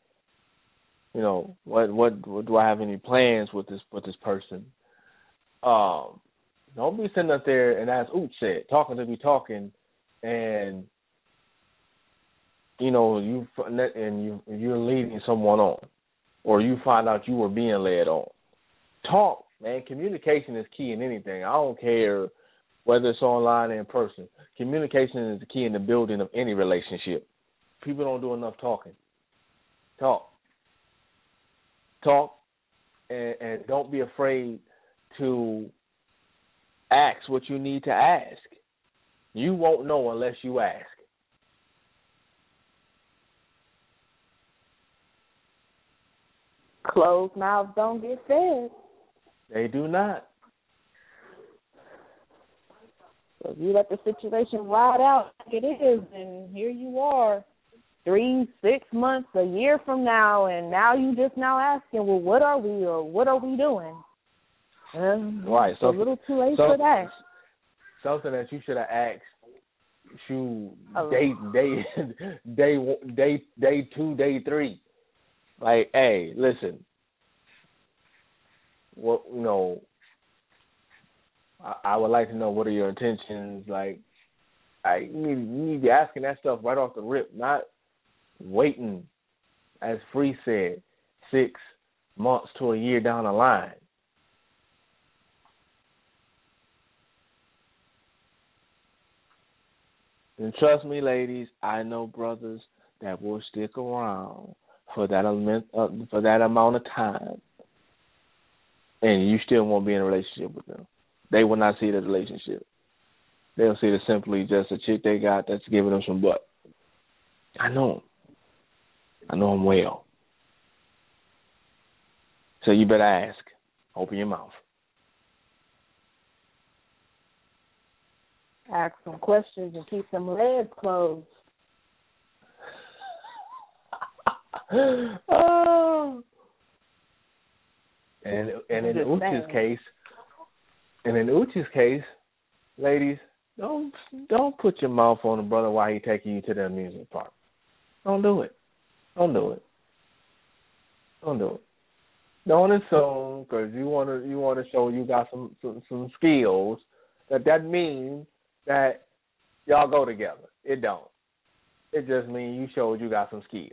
You know what what, what do I have any plans with this with this person? Um, don't be sitting up there and as Oot said, talking to be talking, and you know you and you you're leading someone on, or you find out you were being led on. Talk, man. Communication is key in anything. I don't care whether it's online or in person. Communication is the key in the building of any relationship. People don't do enough talking. Talk. Talk, and, and don't be afraid to ask what you need to ask. You won't know unless you ask. Closed mouths don't get fed. They do not. So if you let the situation ride out like it is, and here you are, three, six months, a year from now, and now you just now asking, well, what are we or what are we doing? Um, Right, so- a little too late so- for that. Something that you should have asked. Shoot, Oh. day day <laughs> day one- day day two, day three. Like, hey, listen. What you know? I, I would like to know what are your intentions. Like, I you need, you need to be asking that stuff right off the rip, not waiting, as Free said, six months to a year down the line. And trust me, ladies, I know brothers that will stick around for that amount uh, for that amount of time, and you still won't be in a relationship with them. They will not see the relationship. They'll see it as simply just a chick they got that's giving them some butt. I know. I know them well. So you better ask. Open your mouth. Ask some questions and keep some legs closed. <laughs> oh. And and in Ooch's case, and in Ooch's case, ladies, don't don't put your mouth on a brother while he taking you to the amusement park. Don't do it. Don't do it. Don't do it. Don't assume because you want to you want to show you got some, some some skills that that means that y'all go together. It don't. It just means you showed you got some skills.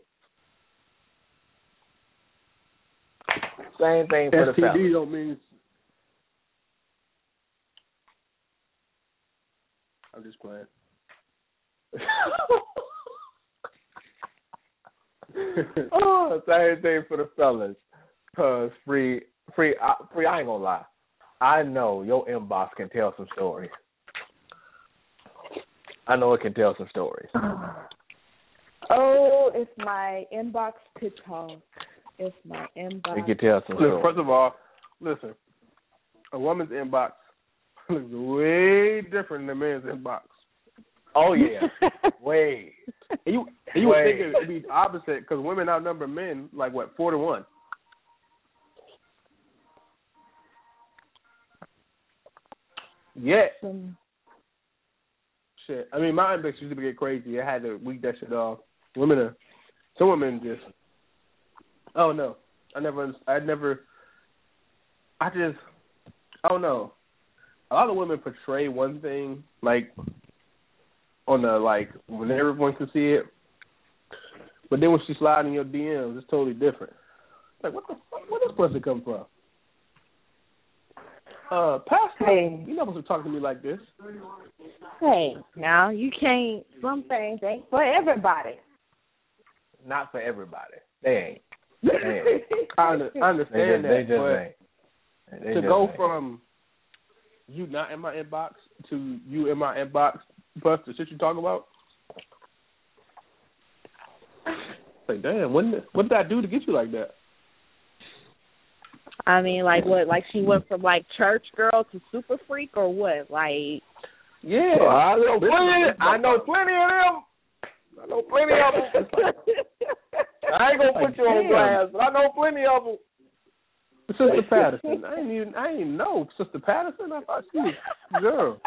Same thing for the fellas. STD don't mean. I'm just playing. <laughs> <laughs> oh, same thing for the fellas. Cause free, free, I, free. I ain't gonna lie. I know your inbox can tell some stories. I know it can tell some stories. <sighs> Oh, it's my inbox to talk. It's my inbox. It can tell some Look, stories. first of all, listen. A woman's inbox <laughs> looks way different than a man's inbox. Oh yeah, <laughs> way. And you and you would Way. think it'd be opposite because women outnumber men like what four to one. Yet, Some- shit. I mean, my inbox used to get crazy. I had to weed that shit off. Women are, some women just. Oh no, I never. I never. I just. I don't know. A lot of women portray one thing like on the like when everyone can see it, but then when she slide in your DMs, it's totally different. Like what the fuck? Where this person come from? Uh, Pastor, Hey. you never supposed to talk to me like this. Hey, now you can't. Some things ain't for everybody. Not for everybody. They ain't. They <laughs> I, under, I They understand just, they that, just but ain't. They to just go ain't. from you not in my inbox to you in my inbox plus the shit you talk about. Like, damn, what did, what did I do to get you like that? I mean, like what? Like she went from like church girl to super freak, or what? Like, Yeah, Oh, I know plenty. I know plenty of them. I know plenty of them. <laughs> I ain't gonna Like, put you on blast, but I know plenty of them. Sister Patterson. I didn't even I didn't know Sister Patterson. I thought she was girl.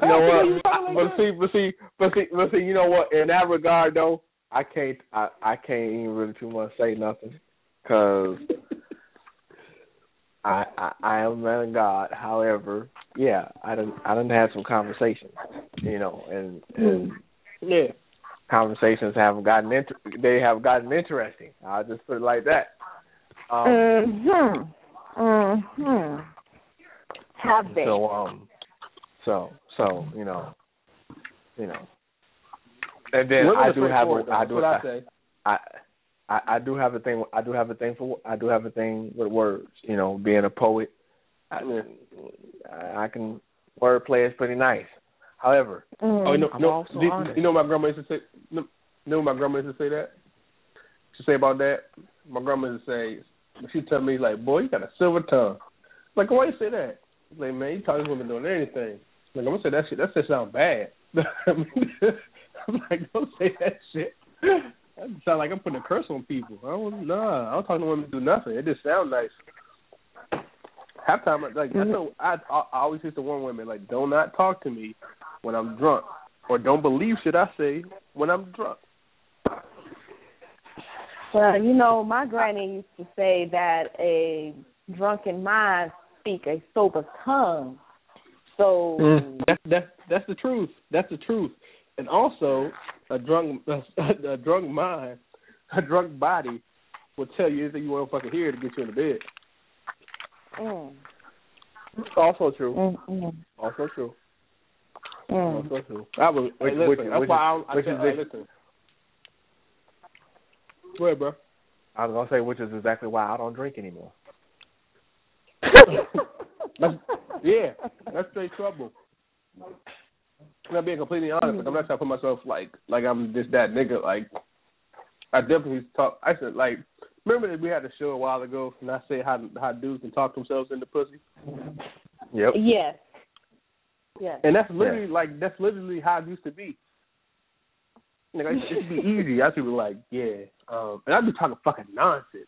You know what? talking But see, but see, but see, but see. You know what? In that regard, though, I can't. I I can't even really too much say nothing, cause <laughs> I I, I am a man of God. However, yeah, I done I done had some conversations, you know, and and? Yeah. conversations have gotten inter- they have gotten interesting. I'll just put it like that. Um, mhm, mhm. Have they? So um, so so you know, you know, and then I do have a, I do what I say. I, I I do have a thing I do have a thing for I do have a thing with words. You know, being a poet, I, I, I can wordplay is pretty nice. However, Mm. Oh, you know, I'm no, also do- you know my grandma used to say. You know, you know my grandma used to say that. She say about that. My grandma used to say. She tell me like, "Boy, you got a silver tongue." Like, why you say that? Like, man, you talking women doing anything. Like, I'm gonna say that shit. That shit sound bad. <laughs> I'm like, don't say that shit. That sound like I'm putting a curse on people. I don't. Nah, I don't talk to women to do nothing. It just sound nice. Half time, like I know, mm-hmm. I, I I always used to warn women like, do not talk to me when I'm drunk, or don't believe shit I say when I'm drunk. Well, you know, my granny used to say that a drunken mind speak a sober tongue. So mm, That's that's that's the truth. That's the truth. And also, a drunk a, <laughs> a drunk mind, a drunk body will tell you anything you want to fucking hear to get you in the bed. mm, also true. mm, mm, Also true. mm. Also true. I was Which- hey, listen, which- that's which why I, don't- I which tell, is hey, listen. Go ahead, bro. I was gonna say, which is exactly why I don't drink anymore. <laughs> That's, yeah, that's straight trouble. I'm being completely honest. Like, I'm not trying to put myself like like I'm just that nigga. Like I definitely talk. I said like Remember that we had a show a while ago, and I said how how dudes can talk themselves into pussy. Yep. Yes. Yes. And that's literally like that's literally how it used to be. Like it used to be <laughs> easy. I used to be like, yeah, um, and I'd be talking fucking nonsense.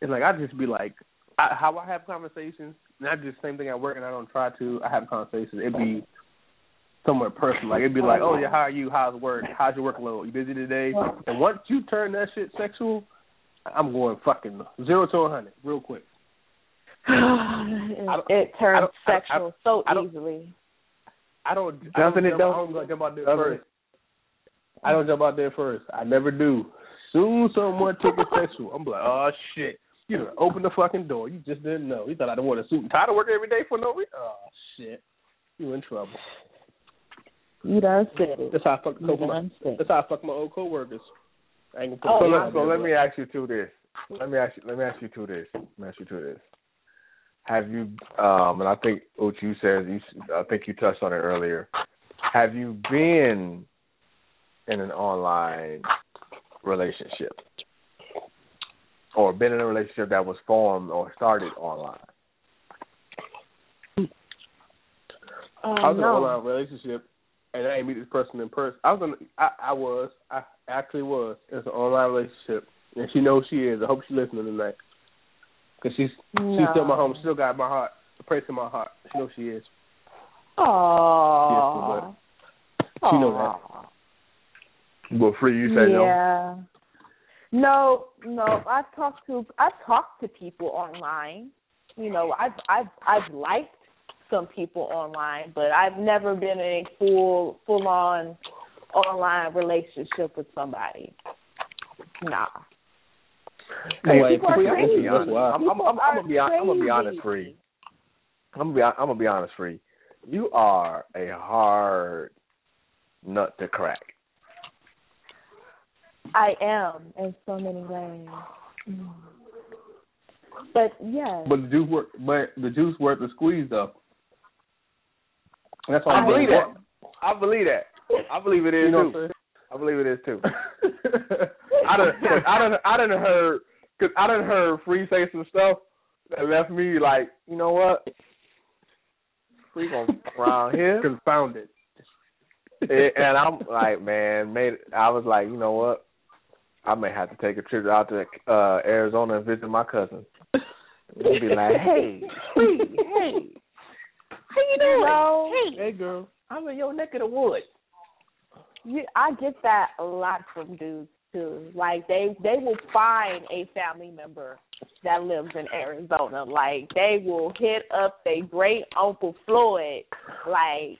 And like I'd just be like, I, how I have conversations. Not just same thing at work, and I don't try to. I have conversations. It'd be somewhere personal. Like it'd be like, oh yeah, how are you? How's work? How's your workload? You busy today? And once you turn that shit sexual, I'm going fucking zero to a hundred real quick. <sighs> it, it turns don't- I- I- sexual so I don't- easily. I don't. I don't Doesn't it jump, though? I don't jump out there Doesn't first. I don't jump out there first. I never do. Soon someone took it sexual. I'm like, oh shit. You done opened the fucking door. You just didn't know. You thought I didn't want a suit and tie to work every day for no reason. Oh shit. You in trouble. You done said it. That's how I fuck You my, done said it. That's how I fuck my old coworkers. I ain't gonna Oh, put so let, so let me ask you two this. Let me ask you. Let me ask you two this. Let me ask you two this. Have you? Um, and I think Ooch, you said you. I think you touched on it earlier. Have you been in an online relationship, or been in a relationship that was formed or started online? Oh, I was in an online relationship, and I didn't meet this person in person. I was in. I, I was. I actually was. It's an online relationship, and she knows she is. I hope she's listening tonight, because she's she's still my home. She still got my heart. A place in my heart. She knows she is. Aww. She know that. Well, free. You said no. yeah. No, no. I've talked to I've talked to people online. You know, I've I've I've liked some people online, but I've never been in a full full on online relationship with somebody. Nah. Hey, Wait, people are free, I'm gonna crazy. be honest. I'm, I'm, I'm, I'm gonna be hon- I'm gonna be honest, free. I'm gonna be I'm gonna be honest, free. You are a hard nut to crack. I am in so many ways. Mm. But yeah. But the juice worth. But the juice worth the squeeze though. That's I why believe that. I believe that. I believe it is You know too. what I'm saying? I believe it is too. I <laughs> I done, I done, I done heard, cause I done heard Free say some stuff that left me like, you know what? Free gonna around here, <laughs> Confounded. and and I'm like, man, made. I was like, you know what? I may have to take a trip out to uh Arizona and visit my cousin. They'd be like, hey, Free, hey, how you doing? know, Hey girl. I'm in your neck of the woods. you, I get that a lot from dudes too. Like they they will find a family member that lives in Arizona. Like they will hit up their great uncle Floyd. Like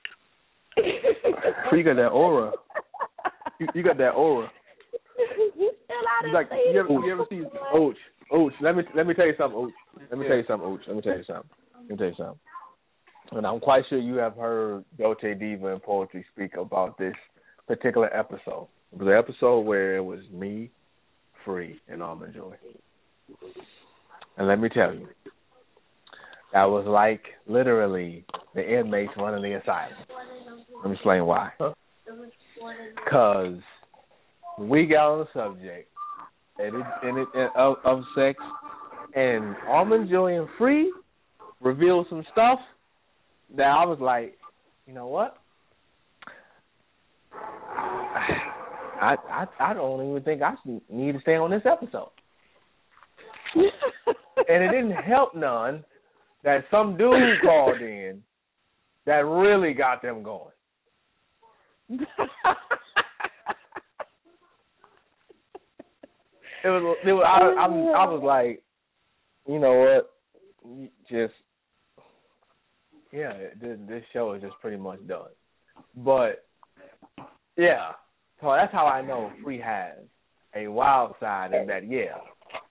You got that aura. You, you got that aura. <laughs> you still out of like you ever you ever see Ooch? Ooch, let me let me tell you something, Ooch. Let me tell you something, Ooch. Let me tell you something. Let me tell you something. And I'm quite sure you have heard Dolce Diva and Poetry speak about this particular episode. It was an episode where it was me, Free, and Almond Joy. And let me tell you, that was like literally the inmates running the asylum. Let me explain why. Because we got on the subject and it, and it, and of, of sex, and Almond Joy and Free revealed some stuff that I was like, you know what? I I I don't even think I need to stay on this episode. and it didn't help none that some dude called in that really got them going. It was it was I I'm, I was like, you know what? Just yeah, this, this show is just pretty much done. But yeah, so that's how I know Free has a wild side, and that yeah,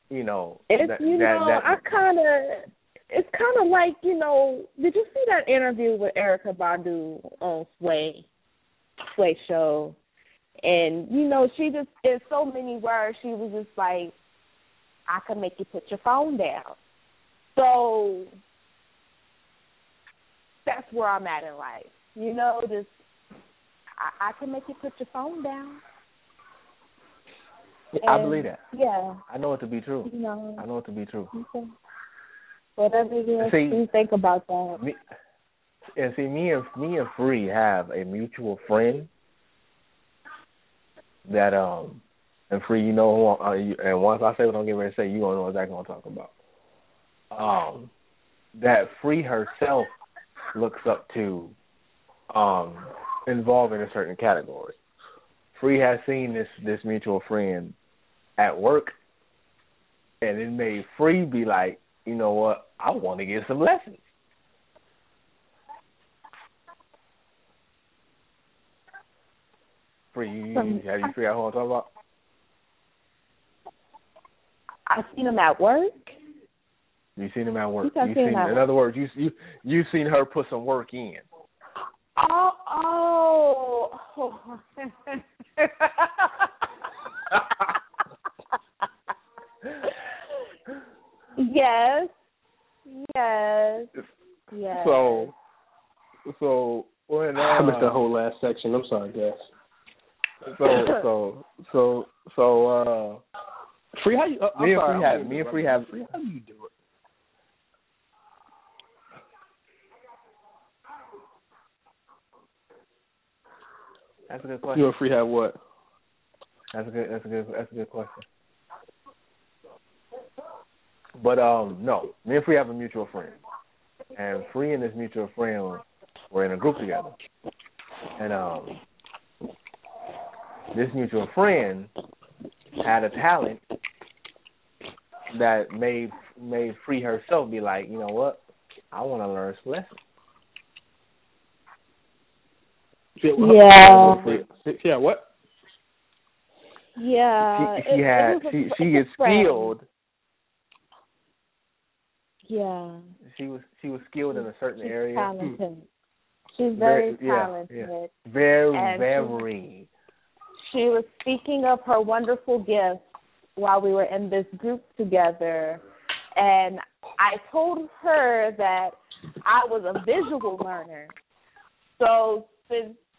you know, It's that, you that, know, that, I kind of, it's kind of like you know. Did you see that interview with Erykah Badu on Sway, Sway show? And you know, she just in so many words, she was just like, "I can make you put your phone down." So that's where I'm at in life. You know, just I, I can make you put your phone down. I And, believe that. Yeah, I know it to be true. you know. I know it to be true. Okay. Whatever it is, See- you think about that. Me, and see, me and me and Free have a mutual friend that um, and Free, you know, uh, you, and once I say what I'm getting ready to say, you gonna know exactly what I'm talking about. Um, that Free herself looks up to, um, involved in a certain category. Free has seen this this mutual friend at work, and it made Free be like, you know what, I want to get some lessons. Free, have you figured out who I'm talking about? I seen him at work. You seen him at work. Yes, I've seen seen, him in work. other words, you you you've seen her put some work in. Oh, oh. <laughs> yes, yes, yes. So, so when uh, I missed the whole last section. I'm sorry, guys. so so so so uh Free, how you? Uh, I'm Me and sorry, Free have- me and Free have- Free, how do you do it? That's a good question. You and Free have what? That's a good. That's a good. That's a good question. But um, no, me and Free have a mutual friend, and Free and this mutual friend were in a group together, and um, this mutual friend had a talent that made made Free herself be like, you know what, I want to learn some lessons. Yeah. Yeah. Yeah. What? Yeah, she she it- it had a- she she is skilled. Yeah, She was she was skilled in a certain she's area. Hmm. talented. She's very, Very- talented. yeah. Very And she- very. She was speaking of her wonderful gifts while we were in this group together, and I told her that I was a visual learner. So since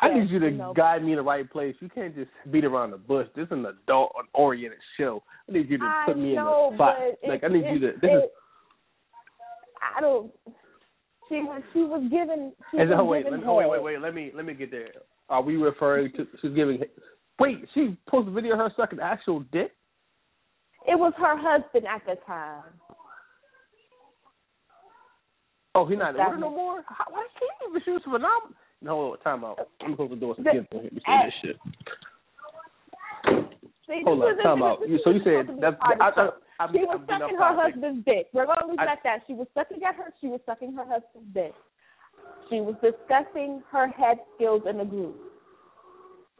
I need you to know, guide me in the right place. You can't just beat around the bush. This is an adult oriented show. I need you to I put me know, in the spot. Like it- I need you to. This is. I don't. She was she was given. She was oh, wait, given let me, oh, wait, wait, wait. Let me let me get there. Are we referring to? She's giving. Wait, she posted a video of her sucking actual dick. It was her husband at the time. Oh, he's not with her no more. How, why she even? She was phenomenal. No, time out. I'm close the door. The- Get this at- shit. See, Hold this on, time out. This So you said supposed to be that's. of I. I, I'm, She was I'm sucking her husband's dick. We're gonna leave it at that. She was sucking at her. She was sucking her husband's dick. She was discussing her head skills in the group,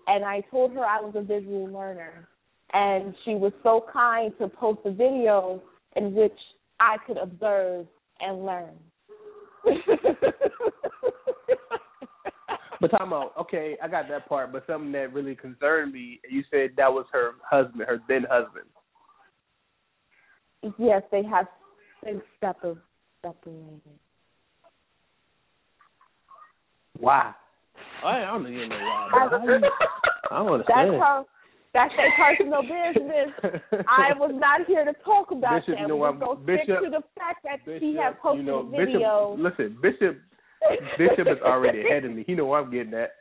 and I told her I was a visual learner, and she was so kind to post a video in which I could observe and learn. <laughs> But time out. Okay, I got that part. But something that really concerned me. You said that was her husband, her then husband. yes, they have been separ- separated. Why? I don't even know why. That's- <laughs> How you- I don't That's understand. her. That's their personal business. I was not here to talk about Bishop, that. you know We're gonna stick Bishop- to the fact that she Bishop, had posted you know, a video. Bishop, listen, Bishop, Bishop is already ahead of me. He know where I'm getting at.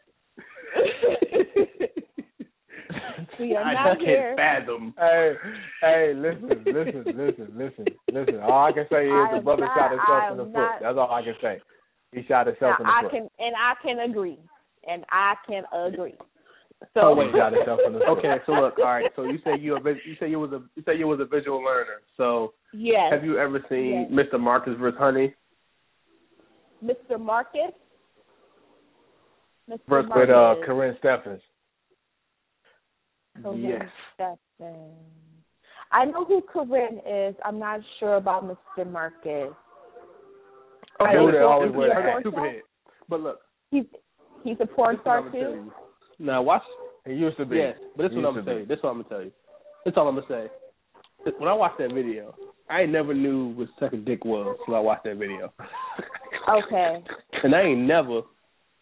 <laughs> we are I not just here. can't fathom. Hey, hey, listen, listen, listen, listen, listen. All I can say is I the brother not- shot himself I in the am foot. not- That's all I can say. He shot himself in the I foot. can and I can agree, and I can agree. So Oh, wait, shot himself in the foot. Okay, so look, all right. So you say you a you say you was a you say you was a visual learner. So yes, have you ever seen Mr. Marcus vs. Honey? Mr. Marcus. Mr. Verse Marcus. with uh, Corinne Stephens. Corinne Yes. Stephens. I know who Corinne is. I'm not sure about Mr. Marcus. Okay, Are dude they that always supposed to a that porn star? But look, He's he's a porn this is what star I'm gonna tell too. you. Now watch. He used to be. Yes, but this is what I'm gonna to tell you. This is what I'm gonna tell you. This is all I'm gonna say. When I watched that video, I never knew what sucking dick was until I watched that video. <laughs> Okay. And I ain't never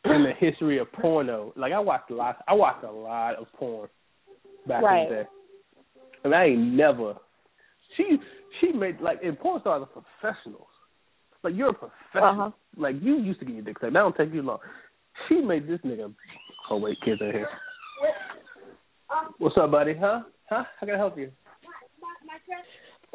in the history of porno. Like I watched a lot. I watched a lot of porn back Right. in the day, and I ain't never. She she made like in porn stars are professionals. Like you're a professional. Uh-huh. Like you used to get your dick sucked. That don't take you long. She made this nigga. Oh wait, kids in here. What's up, buddy? Huh? Huh? How can I help you?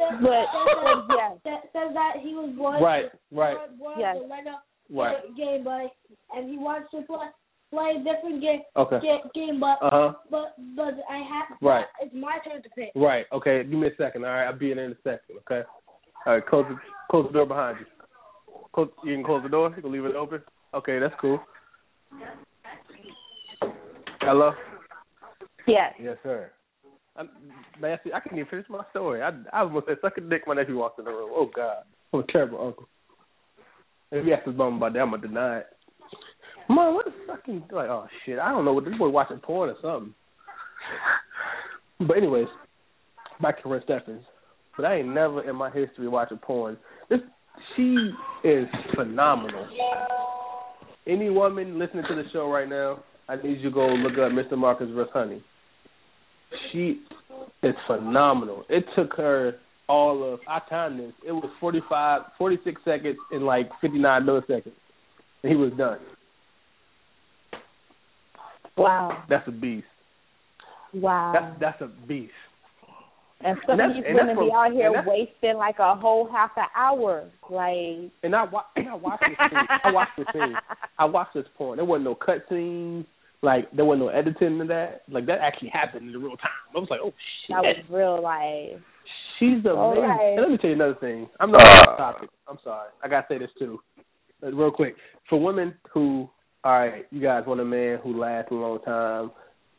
But but yes, that says that he was born Right, right, born Yes. to Lego right. Game Boy, and he wants to play play a different game Okay. ga- game, but Uh huh. but but I have Right. It's my turn to pick. Right. Okay. Give me a second. All right. I'll be in in a second. Okay. All right. Close the close the door behind you. Close, you can close the door. You can leave it open. Okay. That's cool. Hello. yes. Yes, sir. Man, see, I couldn't even finish my story. I I almost said suck a dick. My nephew walked in the room. Oh God. I'm a terrible uncle. If you ask his mom about that, I'm gonna deny it. Mom, what the fucking like? Oh shit, I don't know what this boy watching porn or something. But anyways, back to Corinne Stephens. But I ain't never in my history watching porn. This she is phenomenal. Any woman listening to the show right now, I need you to go look up Mr. Marcus vs. Honey. She is phenomenal. It took her all of I timed this. It was 45, 46 seconds and like 59 milliseconds, and he was done. Wow. That's a beast. Wow. That's that's a beast. and some and of these women be out here wasting like a whole half an hour. Like And I wa- and I watched this thing. I watched this thing. I watched this porn. There wasn't no cut scenes. Like there wasn't no editing to that. Like that actually happened in real time. I was like, oh shit. that was real life. She's amazing. All right. And let me tell you another thing. I'm not on off topic. I'm sorry. I gotta say this too, Uh, real quick. For women who, all right, you guys want a man who lasts a long time.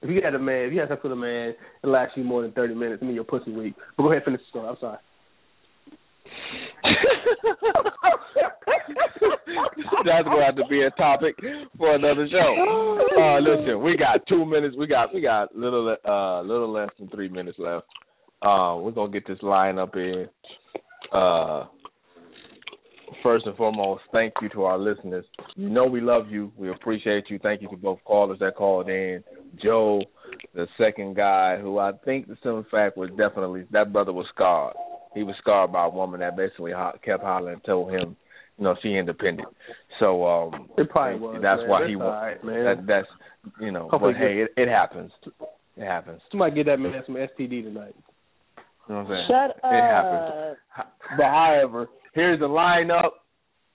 If you had a man, if you had sex with a man, it lasts you more than thirty minutes. I mean, your pussy weak. But go ahead, finish the story. I'm sorry. <laughs> That's going to be a topic for another show. Uh, listen, we got two minutes. We got we got little uh little less than three minutes left. Uh, we're gonna get this line up in. Uh, first and foremost, thank you to our listeners. You know we love you. We appreciate you. Thank you to both callers that called in. Joe, the second guy, who I think the simple fact was definitely that brother was scarred. He was scarred by a woman that basically ho- kept hollering and told him, you know, she independent. So um It probably was. that's man. why That's he all was. right, man. That, that's you know, Hopefully but hey, it, it happens. It happens. Somebody get that man some STD tonight. You know what I'm saying? Shut It happens. up. But however, here's the lineup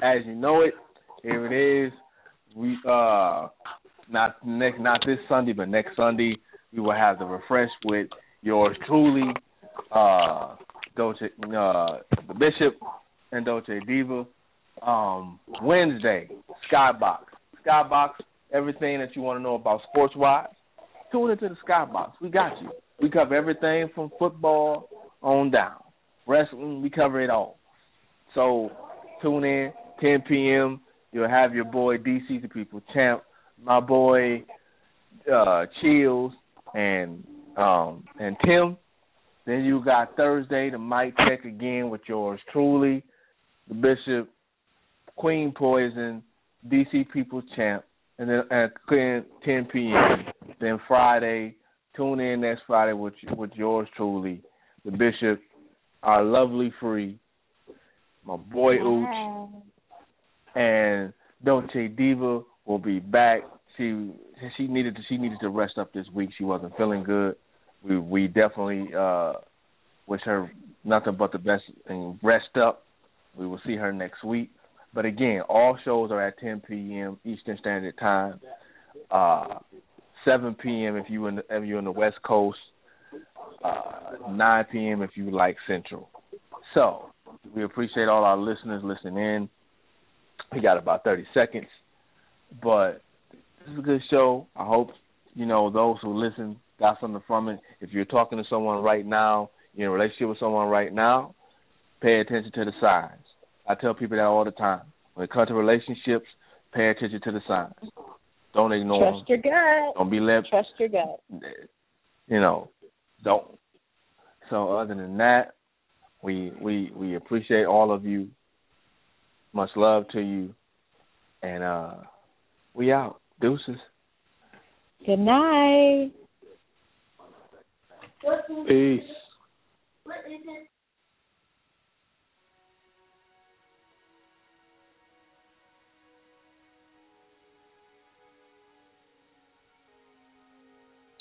as you know it. Here it is. We uh not next not this Sunday, but next Sunday we will have the refresh with yours truly, uh Dolce uh the Bishop and Dolce Diva. Um Wednesday, Skybox. Skybox, everything that you want to know about sports wise, tune into the Skybox. We got you. We cover everything from football on down. Wrestling, we cover it all. So tune in, 10 p.m. You'll have your boy DC the People Champ, my boy uh Chills and um and Tim. Then you got Thursday the mic check again with yours truly, the Bishop, Queen Poison, DC People Champ, and then at 10 p.m. Then Friday, tune in next Friday with with yours truly, the Bishop, our lovely free, my boy Ooch, and Dolce Diva will be back. She she needed to she needed to rest up this week. She wasn't feeling good. We we definitely uh wish her nothing but the best and rest up. We will see her next week. But again, all shows are at 10 p.m. Eastern Standard Time. Uh, 7 p.m. if you in the, if you're in the West Coast. Uh, 9 p.m. if you like Central. So we appreciate all our listeners listening in. We got about 30 seconds, but this is a good show. I hope you know those who listen got something from it. If you're talking to someone right now, you're in a relationship with someone right now, pay attention to the signs. I tell people that all the time. When it comes to relationships, pay attention to the signs. Don't ignore Trust your gut. Don't be led. Trust your gut. You know, don't. So other than that, we we we appreciate all of you. Much love to you, and uh we out. Deuces. Good night. Peace.